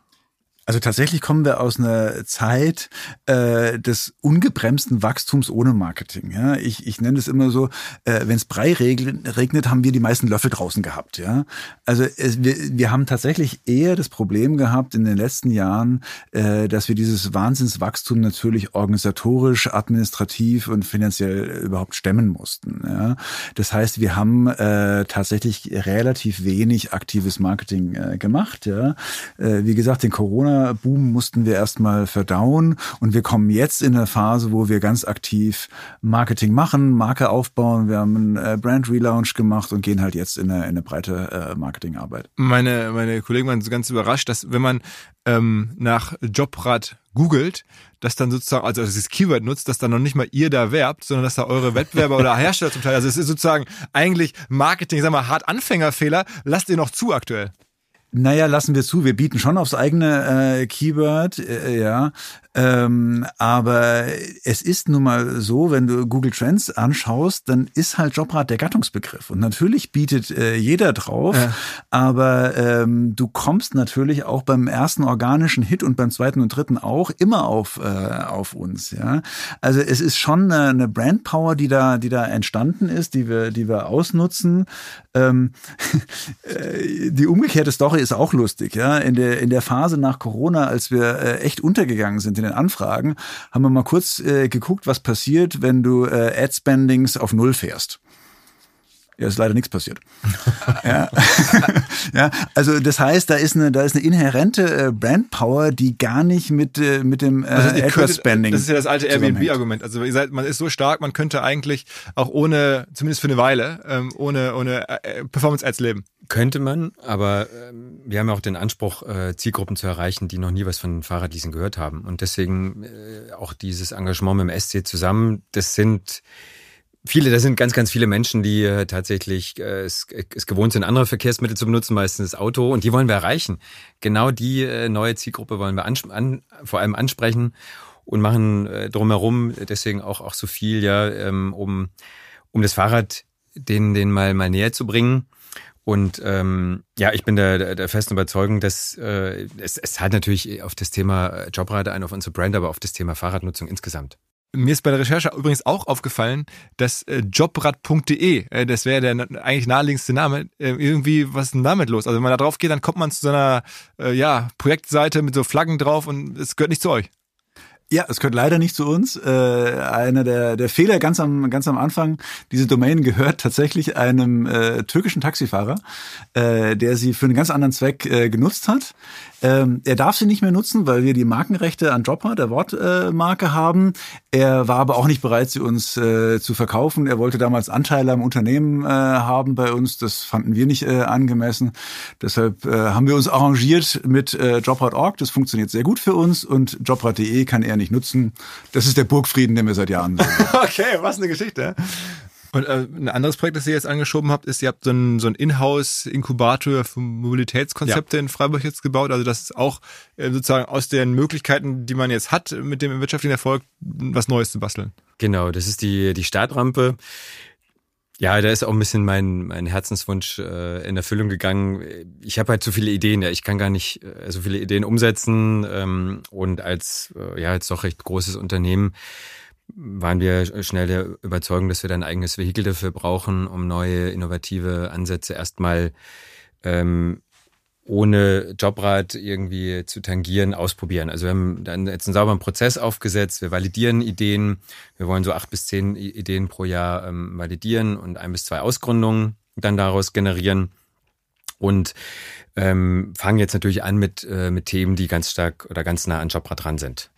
Also tatsächlich kommen wir aus einer Zeit äh, des ungebremsten Wachstums ohne Marketing. Ja? Ich, ich nenne es immer so, äh, wenn es Brei regnet, haben wir die meisten Löffel draußen gehabt. Ja? Also es, wir, wir haben tatsächlich eher das Problem gehabt in den letzten Jahren, äh, dass wir dieses Wahnsinnswachstum natürlich organisatorisch, administrativ und finanziell überhaupt stemmen mussten. Ja? Das heißt, wir haben äh, tatsächlich relativ wenig aktives Marketing äh, gemacht. Ja? Äh, wie gesagt, den Corona Corona-Boom mussten wir erstmal verdauen und wir kommen jetzt in eine Phase, wo wir ganz aktiv Marketing machen, Marke aufbauen. Wir haben einen äh, Brand Relaunch gemacht und gehen halt jetzt in eine, in eine breite äh, Marketingarbeit. Meine, meine Kollegen waren ganz überrascht, dass wenn man ähm, nach Jobrad googelt, dass dann sozusagen, also dieses Keyword nutzt, dass dann noch nicht mal ihr da werbt, sondern dass da eure Wettbewerber oder Hersteller zum Teil, also es ist sozusagen eigentlich Marketing, sag mal, hart Anfängerfehler, lasst ihr noch zu aktuell. Naja, lassen wir zu. Wir bieten schon aufs eigene äh, Keyword, äh, ja. Ähm, aber es ist nun mal so, wenn du Google Trends anschaust, dann ist halt Jobrad der Gattungsbegriff. Und natürlich bietet äh, jeder drauf, ja. aber ähm, du kommst natürlich auch beim ersten organischen Hit und beim zweiten und dritten auch immer auf, äh, auf uns. Ja? Also es ist schon eine, eine Brandpower, die da, die da entstanden ist, die wir, die wir ausnutzen. Ähm, äh, die umgekehrte Story ist auch lustig. Ja? In, der, in der Phase nach Corona, als wir äh, echt untergegangen sind, in den Anfragen, haben wir mal kurz äh, geguckt, was passiert, wenn du äh, Ad-Spendings auf Null fährst. Ja, ist leider nichts passiert. ja. ja, also das heißt, da ist eine, da ist eine inhärente äh, Brandpower, die gar nicht mit äh, mit dem äh, also könntet, Spending. Das ist ja das alte Airbnb-Argument. Also ihr seid, man ist so stark, man könnte eigentlich auch ohne, zumindest für eine Weile, ähm, ohne ohne äh, Performance-Ads leben. Könnte man, aber ähm, wir haben ja auch den Anspruch, äh, Zielgruppen zu erreichen, die noch nie was von Fahrradleasing gehört haben. Und deswegen äh, auch dieses Engagement mit dem SC zusammen, das sind viele, das sind ganz, ganz viele Menschen, die äh, tatsächlich äh, es, es gewohnt sind, andere Verkehrsmittel zu benutzen, meistens das Auto, und die wollen wir erreichen. Genau die äh, neue Zielgruppe wollen wir an, vor allem ansprechen und machen äh, drumherum deswegen auch, auch so viel, ja, ähm, um, um das Fahrrad denen, denen mal, mal näher zu bringen. Und ähm, ja, ich bin der, der, festen Überzeugung, dass äh, es, es halt natürlich auf das Thema Jobrad ein, auf unsere Brand, aber auf das Thema Fahrradnutzung insgesamt. Mir ist bei der Recherche übrigens auch aufgefallen, dass äh, jobrad.de, äh, das wäre der eigentlich naheliegendste Name, äh, irgendwie, was ist denn damit los? Also wenn man da drauf geht, dann kommt man zu so einer äh, ja, Projektseite mit so Flaggen drauf und es gehört nicht zu euch. Ja, es gehört leider nicht zu uns. Äh, einer der, der Fehler ganz am, ganz am Anfang, diese Domain gehört tatsächlich einem äh, türkischen Taxifahrer, äh, der sie für einen ganz anderen Zweck äh, genutzt hat. Ähm, er darf sie nicht mehr nutzen, weil wir die Markenrechte an Dropper, der Wortmarke, äh, haben. Er war aber auch nicht bereit, sie uns äh, zu verkaufen. Er wollte damals Anteile am Unternehmen äh, haben bei uns. Das fanden wir nicht äh, angemessen. Deshalb äh, haben wir uns arrangiert mit äh, Jobrad.org. Das funktioniert sehr gut für uns und Jobrad.de kann er nicht nutzen. Das ist der Burgfrieden, den wir seit Jahren sehen. okay, was eine Geschichte. Und äh, ein anderes Projekt, das ihr jetzt angeschoben habt, ist, ihr habt so ein, so ein Inhouse-Inkubator für Mobilitätskonzepte ja. in Freiburg jetzt gebaut. Also das ist auch äh, sozusagen aus den Möglichkeiten, die man jetzt hat, mit dem wirtschaftlichen Erfolg, was Neues zu basteln. Genau, das ist die, die Startrampe. Ja, da ist auch ein bisschen mein, mein Herzenswunsch äh, in Erfüllung gegangen. Ich habe halt zu viele Ideen, ja, ich kann gar nicht äh, so viele Ideen umsetzen. Ähm, und als, äh, ja, als doch recht großes Unternehmen waren wir schnell der Überzeugung, dass wir da ein eigenes Vehikel dafür brauchen, um neue innovative Ansätze erstmal ähm, ohne Jobrat irgendwie zu tangieren, ausprobieren. Also wir haben dann jetzt einen sauberen Prozess aufgesetzt, wir validieren Ideen, wir wollen so acht bis zehn Ideen pro Jahr ähm, validieren und ein bis zwei Ausgründungen dann daraus generieren und ähm, fangen jetzt natürlich an mit, äh, mit Themen, die ganz stark oder ganz nah an Jobrat dran sind.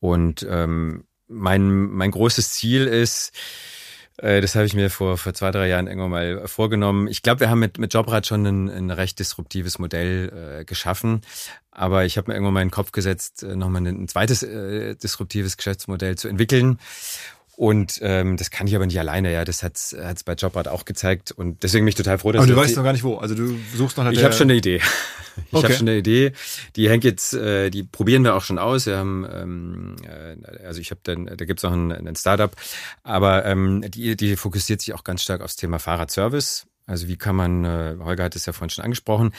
Und ähm, mein, mein großes Ziel ist, das habe ich mir vor, vor zwei, drei Jahren irgendwann mal vorgenommen. Ich glaube, wir haben mit, mit Jobrad schon ein, ein recht disruptives Modell äh, geschaffen. Aber ich habe mir irgendwann mal in den Kopf gesetzt, äh, nochmal ein zweites äh, disruptives Geschäftsmodell zu entwickeln. Und ähm, das kann ich aber nicht alleine, ja. Das hat's hat's bei Jobrad auch gezeigt. Und deswegen bin ich total froh, dass. Aber du weißt noch gar nicht wo. Also du suchst noch nach Ich habe schon eine Idee. Ich okay. habe schon eine Idee. Die hängt jetzt, äh, die probieren wir auch schon aus. Wir haben, ähm, äh, also ich habe dann, da gibt's auch ein, ein Startup, aber ähm, die, die fokussiert sich auch ganz stark aufs Thema Fahrradservice. Also wie kann man, äh, Holger hat es ja vorhin schon angesprochen,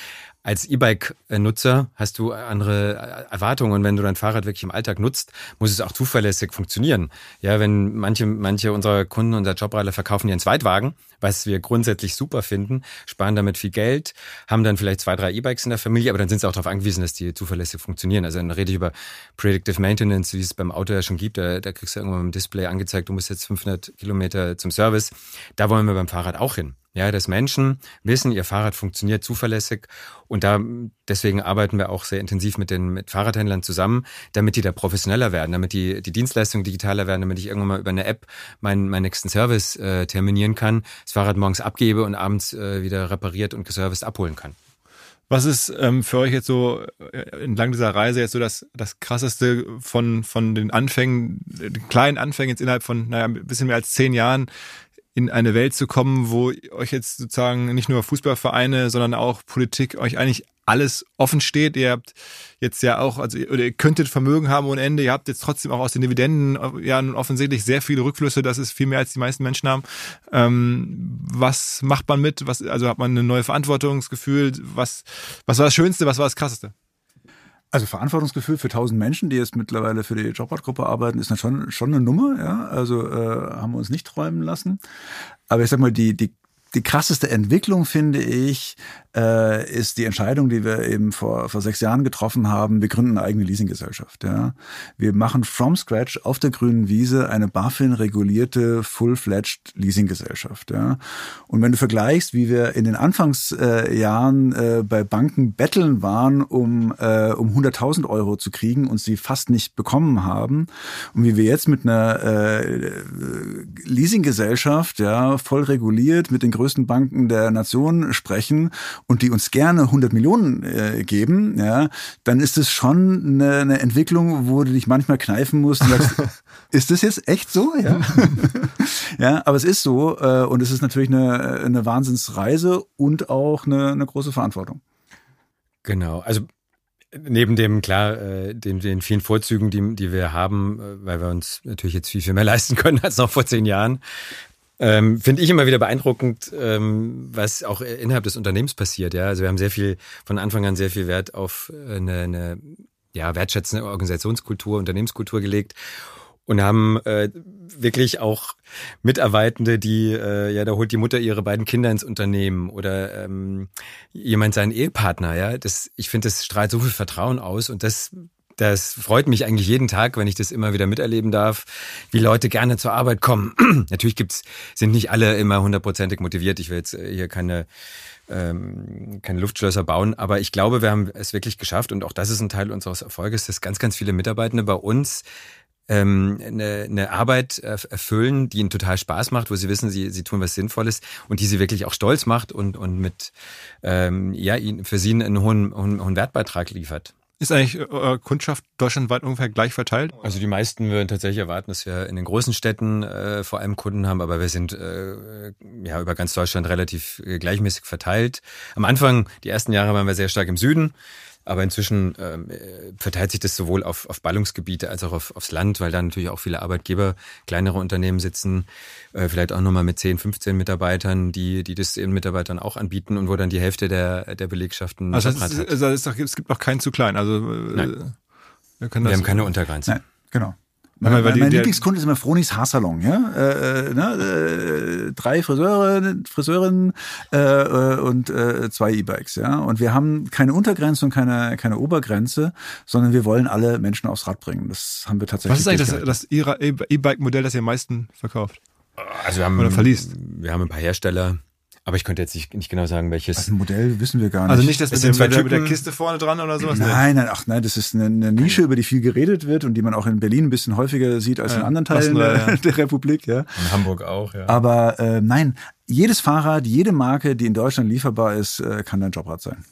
als E-Bike-Nutzer hast du andere Erwartungen und wenn du dein Fahrrad wirklich im Alltag nutzt, muss es auch zuverlässig funktionieren. Ja, wenn manche, manche unserer Kunden, unser Jobradler verkaufen ihren Zweitwagen, was wir grundsätzlich super finden, sparen damit viel Geld, haben dann vielleicht zwei, drei E-Bikes in der Familie, aber dann sind sie auch darauf angewiesen, dass die zuverlässig funktionieren. Also dann rede ich über Predictive Maintenance, wie es beim Auto ja schon gibt. Da, da kriegst du irgendwann im Display angezeigt, du musst jetzt 500 Kilometer zum Service. Da wollen wir beim Fahrrad auch hin. Ja, dass Menschen wissen, ihr Fahrrad funktioniert zuverlässig und da deswegen arbeiten wir auch sehr intensiv mit den mit Fahrradhändlern zusammen, damit die da professioneller werden, damit die die Dienstleistungen digitaler werden, damit ich irgendwann mal über eine App meinen meinen nächsten Service äh, terminieren kann, das Fahrrad morgens abgebe und abends äh, wieder repariert und geserviced abholen kann. Was ist ähm, für euch jetzt so äh, entlang dieser Reise jetzt so das, das krasseste von, von den Anfängen, den kleinen Anfängen jetzt innerhalb von, naja, ein bisschen mehr als zehn Jahren in eine Welt zu kommen, wo euch jetzt sozusagen nicht nur Fußballvereine, sondern auch Politik euch eigentlich alles offen steht. Ihr habt jetzt ja auch, also oder ihr könntet Vermögen haben ohne Ende. Ihr habt jetzt trotzdem auch aus den Dividenden ja nun offensichtlich sehr viele Rückflüsse. Das ist viel mehr als die meisten Menschen haben. Ähm, was macht man mit? Was, also hat man ein neues Verantwortungsgefühl? Was, was war das Schönste? Was war das Krasseste? Also Verantwortungsgefühl für tausend Menschen, die jetzt mittlerweile für die Jobrad-Gruppe arbeiten, ist schon, schon eine Nummer. Ja? Also äh, haben wir uns nicht träumen lassen. Aber ich sag mal, die, die, die krasseste Entwicklung, finde ich, äh, ist die Entscheidung, die wir eben vor, vor sechs Jahren getroffen haben. Wir gründen eine eigene Leasinggesellschaft. Ja. Wir machen from scratch auf der grünen Wiese eine BaFin-regulierte, full-fledged Leasinggesellschaft. Ja. Und wenn du vergleichst, wie wir in den Anfangsjahren äh, bei Banken betteln waren, um, äh, um 100.000 Euro zu kriegen und sie fast nicht bekommen haben, und wie wir jetzt mit einer äh, Leasinggesellschaft, ja, voll reguliert, mit den größten Banken der Nation sprechen und die uns gerne 100 Millionen äh, geben, ja, dann ist es schon eine, eine Entwicklung, wo du dich manchmal kneifen musst und sagst, ist das jetzt echt so? Ja, ja aber es ist so äh, und es ist natürlich eine, eine Wahnsinnsreise und auch eine, eine große Verantwortung. Genau, also neben dem klar äh, den, den vielen Vorzügen, die, die wir haben, äh, weil wir uns natürlich jetzt viel viel mehr leisten können als noch vor zehn Jahren, ähm, Finde ich immer wieder beeindruckend, ähm, was auch innerhalb des Unternehmens passiert. Ja, also wir haben sehr viel von Anfang an sehr viel Wert auf eine, eine ja, wertschätzende Organisationskultur, Unternehmenskultur gelegt und haben äh, wirklich auch Mitarbeitende, die, äh, ja, da holt die Mutter ihre beiden Kinder ins Unternehmen oder ähm, jemand seinen Ehepartner, ja. Das, ich finde, das strahlt so viel Vertrauen aus und das das freut mich eigentlich jeden Tag, wenn ich das immer wieder miterleben darf, wie Leute gerne zur Arbeit kommen. Natürlich gibt's, sind nicht alle immer hundertprozentig motiviert. Ich will jetzt hier keine ähm, keine Luftschlösser bauen, aber ich glaube, wir haben es wirklich geschafft und auch das ist ein Teil unseres Erfolges, dass ganz, ganz viele Mitarbeitende bei uns ähm, eine, eine Arbeit erfüllen, die ihnen total Spaß macht, wo sie wissen, sie, sie tun was Sinnvolles und die sie wirklich auch stolz macht und, und mit ähm, ja, für sie einen hohen, hohen, hohen Wertbeitrag liefert. Ist eigentlich eure Kundschaft deutschlandweit ungefähr gleich verteilt? Also die meisten würden tatsächlich erwarten, dass wir in den großen Städten äh, vor allem Kunden haben, aber wir sind äh, ja über ganz Deutschland relativ äh, gleichmäßig verteilt. Am Anfang, die ersten Jahre waren wir sehr stark im Süden. Aber inzwischen ähm, verteilt sich das sowohl auf, auf Ballungsgebiete als auch auf, aufs Land, weil da natürlich auch viele Arbeitgeber, kleinere Unternehmen sitzen, äh, vielleicht auch nochmal mit 10, 15 Mitarbeitern, die, die das ihren Mitarbeitern auch anbieten und wo dann die Hälfte der, der Belegschaften also, das ist, also ist doch, es gibt noch keinen zu klein. Also Nein. Äh, wir, wir haben keine Untergrenze. Nein, genau. Mein, mein, mein Lieblingskunde ist immer Fronis Haarsalon, ja. Äh, äh, ne, äh, drei Friseure, Friseurinnen äh, äh, und äh, zwei E-Bikes, ja. Und wir haben keine Untergrenze und keine, keine Obergrenze, sondern wir wollen alle Menschen aufs Rad bringen. Das haben wir tatsächlich. Was ist eigentlich das, das E-Bike-Modell, das ihr am meisten verkauft? Also wir haben, Oder verliest? Wir haben ein paar Hersteller, aber ich könnte jetzt nicht, nicht genau sagen, welches. Also ein Modell wissen wir gar nicht. Also nicht das mit, dem, mit, der, mit der Kiste vorne dran oder sowas? Nein, nein, ach nein, das ist eine, eine, Nische, über die viel geredet wird und die man auch in Berlin ein bisschen häufiger sieht als ja, in anderen Teilen der, ja. der, Republik. Ja. In Hamburg auch, ja. Aber äh, nein, jedes Fahrrad, jede Marke, die in Deutschland lieferbar ist, äh, kann dein Jobrad sein.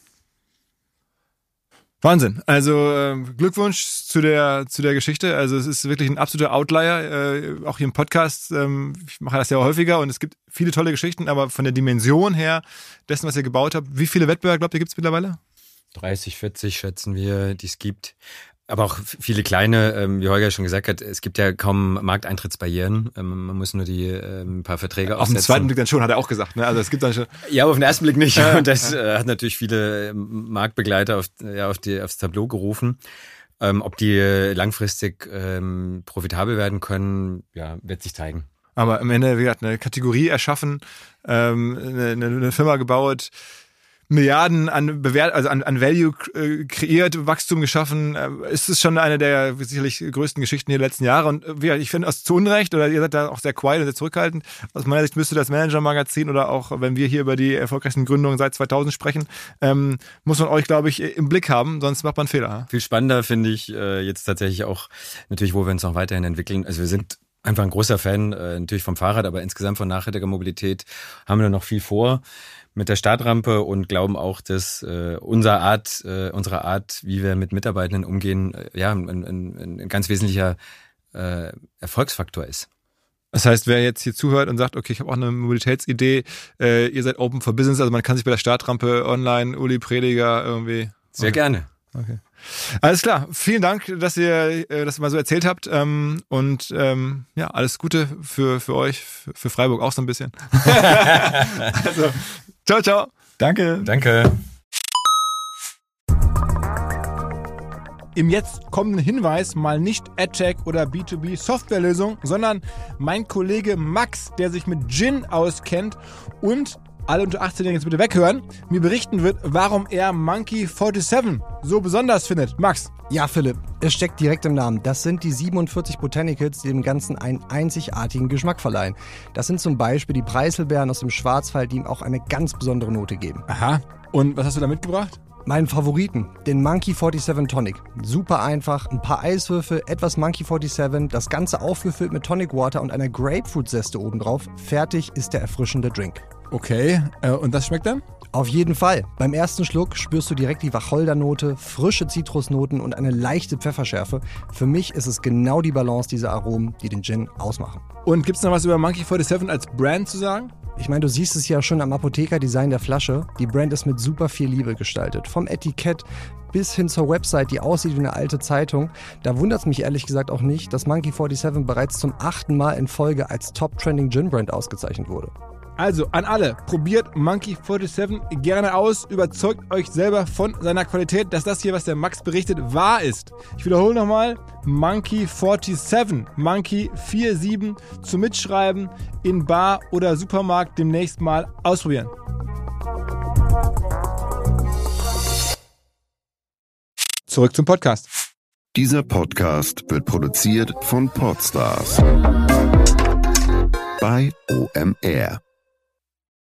Wahnsinn. Also äh, Glückwunsch zu der zu der Geschichte. Also es ist wirklich ein absoluter Outlier. Äh, auch hier im Podcast. Ähm, ich mache das ja häufiger und es gibt viele tolle Geschichten, aber von der Dimension her dessen, was ihr gebaut habt, wie viele Wettbewerbe glaubt ihr gibt es mittlerweile? 30, 40 schätzen wir, die es gibt. Aber auch viele kleine, ähm, wie Holger schon gesagt hat, es gibt ja kaum Markteintrittsbarrieren. Ähm, man muss nur die ähm, paar Verträge Auf den zweiten Blick dann schon, hat er auch gesagt. Ne? Also es gibt dann schon. Ja, aber auf den ersten Blick nicht. Und das äh, hat natürlich viele Marktbegleiter auf, ja, auf die, aufs Tableau gerufen. Ob die langfristig ähm, profitabel werden können, ja, wird sich zeigen. Aber am Ende, wie gesagt, eine Kategorie erschaffen, ähm, eine, eine Firma gebaut, Milliarden an Bewert also an, an Value äh, kreiert, Wachstum geschaffen. Äh, ist es schon eine der sicherlich größten Geschichten der letzten Jahre. Und äh, ich finde, aus zu Unrecht, oder ihr seid da auch sehr quiet und sehr zurückhaltend. Aus meiner Sicht müsste das Manager-Magazin oder auch, wenn wir hier über die erfolgreichsten Gründungen seit 2000 sprechen, ähm, muss man euch, glaube ich, im Blick haben, sonst macht man Fehler. Viel spannender finde ich äh, jetzt tatsächlich auch natürlich, wo wir uns noch weiterhin entwickeln. Also wir sind einfach ein großer Fan äh, natürlich vom Fahrrad, aber insgesamt von nachhaltiger Mobilität haben wir noch viel vor mit der Startrampe und glauben auch, dass äh, unsere Art, äh, unsere Art, wie wir mit Mitarbeitenden umgehen, äh, ja, ein, ein, ein ganz wesentlicher äh, Erfolgsfaktor ist. Das heißt, wer jetzt hier zuhört und sagt, okay, ich habe auch eine Mobilitätsidee, äh, ihr seid open for business, also man kann sich bei der Startrampe online, Uli Prediger irgendwie. Sehr okay. gerne. Okay. Alles klar. Vielen Dank, dass ihr äh, das mal so erzählt habt. Ähm, und ähm, ja, alles Gute für, für euch, für, für Freiburg auch so ein bisschen. also, ciao, ciao. Danke. Danke. Im jetzt kommenden Hinweis mal nicht AdTech oder B2B Softwarelösung, sondern mein Kollege Max, der sich mit Gin auskennt und alle unter 18 jetzt bitte weghören, mir berichten wird, warum er Monkey 47 so besonders findet. Max. Ja, Philipp, es steckt direkt im Namen. Das sind die 47 Botanicals, die dem Ganzen einen einzigartigen Geschmack verleihen. Das sind zum Beispiel die Preiselbeeren aus dem Schwarzwald, die ihm auch eine ganz besondere Note geben. Aha. Und was hast du da mitgebracht? Meinen Favoriten, den Monkey 47 Tonic. Super einfach, ein paar Eiswürfel, etwas Monkey 47, das Ganze aufgefüllt mit Tonic Water und einer Grapefruit-Zeste obendrauf. Fertig ist der erfrischende Drink. Okay, äh, und das schmeckt dann? Auf jeden Fall. Beim ersten Schluck spürst du direkt die Wacholdernote, frische Zitrusnoten und eine leichte Pfefferschärfe. Für mich ist es genau die Balance dieser Aromen, die den Gin ausmachen. Und gibt es noch was über Monkey 47 als Brand zu sagen? Ich meine, du siehst es ja schon am Apotheker-Design der Flasche. Die Brand ist mit super viel Liebe gestaltet. Vom Etikett bis hin zur Website, die aussieht wie eine alte Zeitung. Da wundert es mich ehrlich gesagt auch nicht, dass Monkey 47 bereits zum achten Mal in Folge als Top Trending Gin Brand ausgezeichnet wurde. Also an alle, probiert Monkey 47 gerne aus, überzeugt euch selber von seiner Qualität, dass das hier, was der Max berichtet, wahr ist. Ich wiederhole nochmal, Monkey 47, Monkey 47 zum Mitschreiben in Bar oder Supermarkt demnächst mal ausprobieren. Zurück zum Podcast. Dieser Podcast wird produziert von Podstars bei OMR.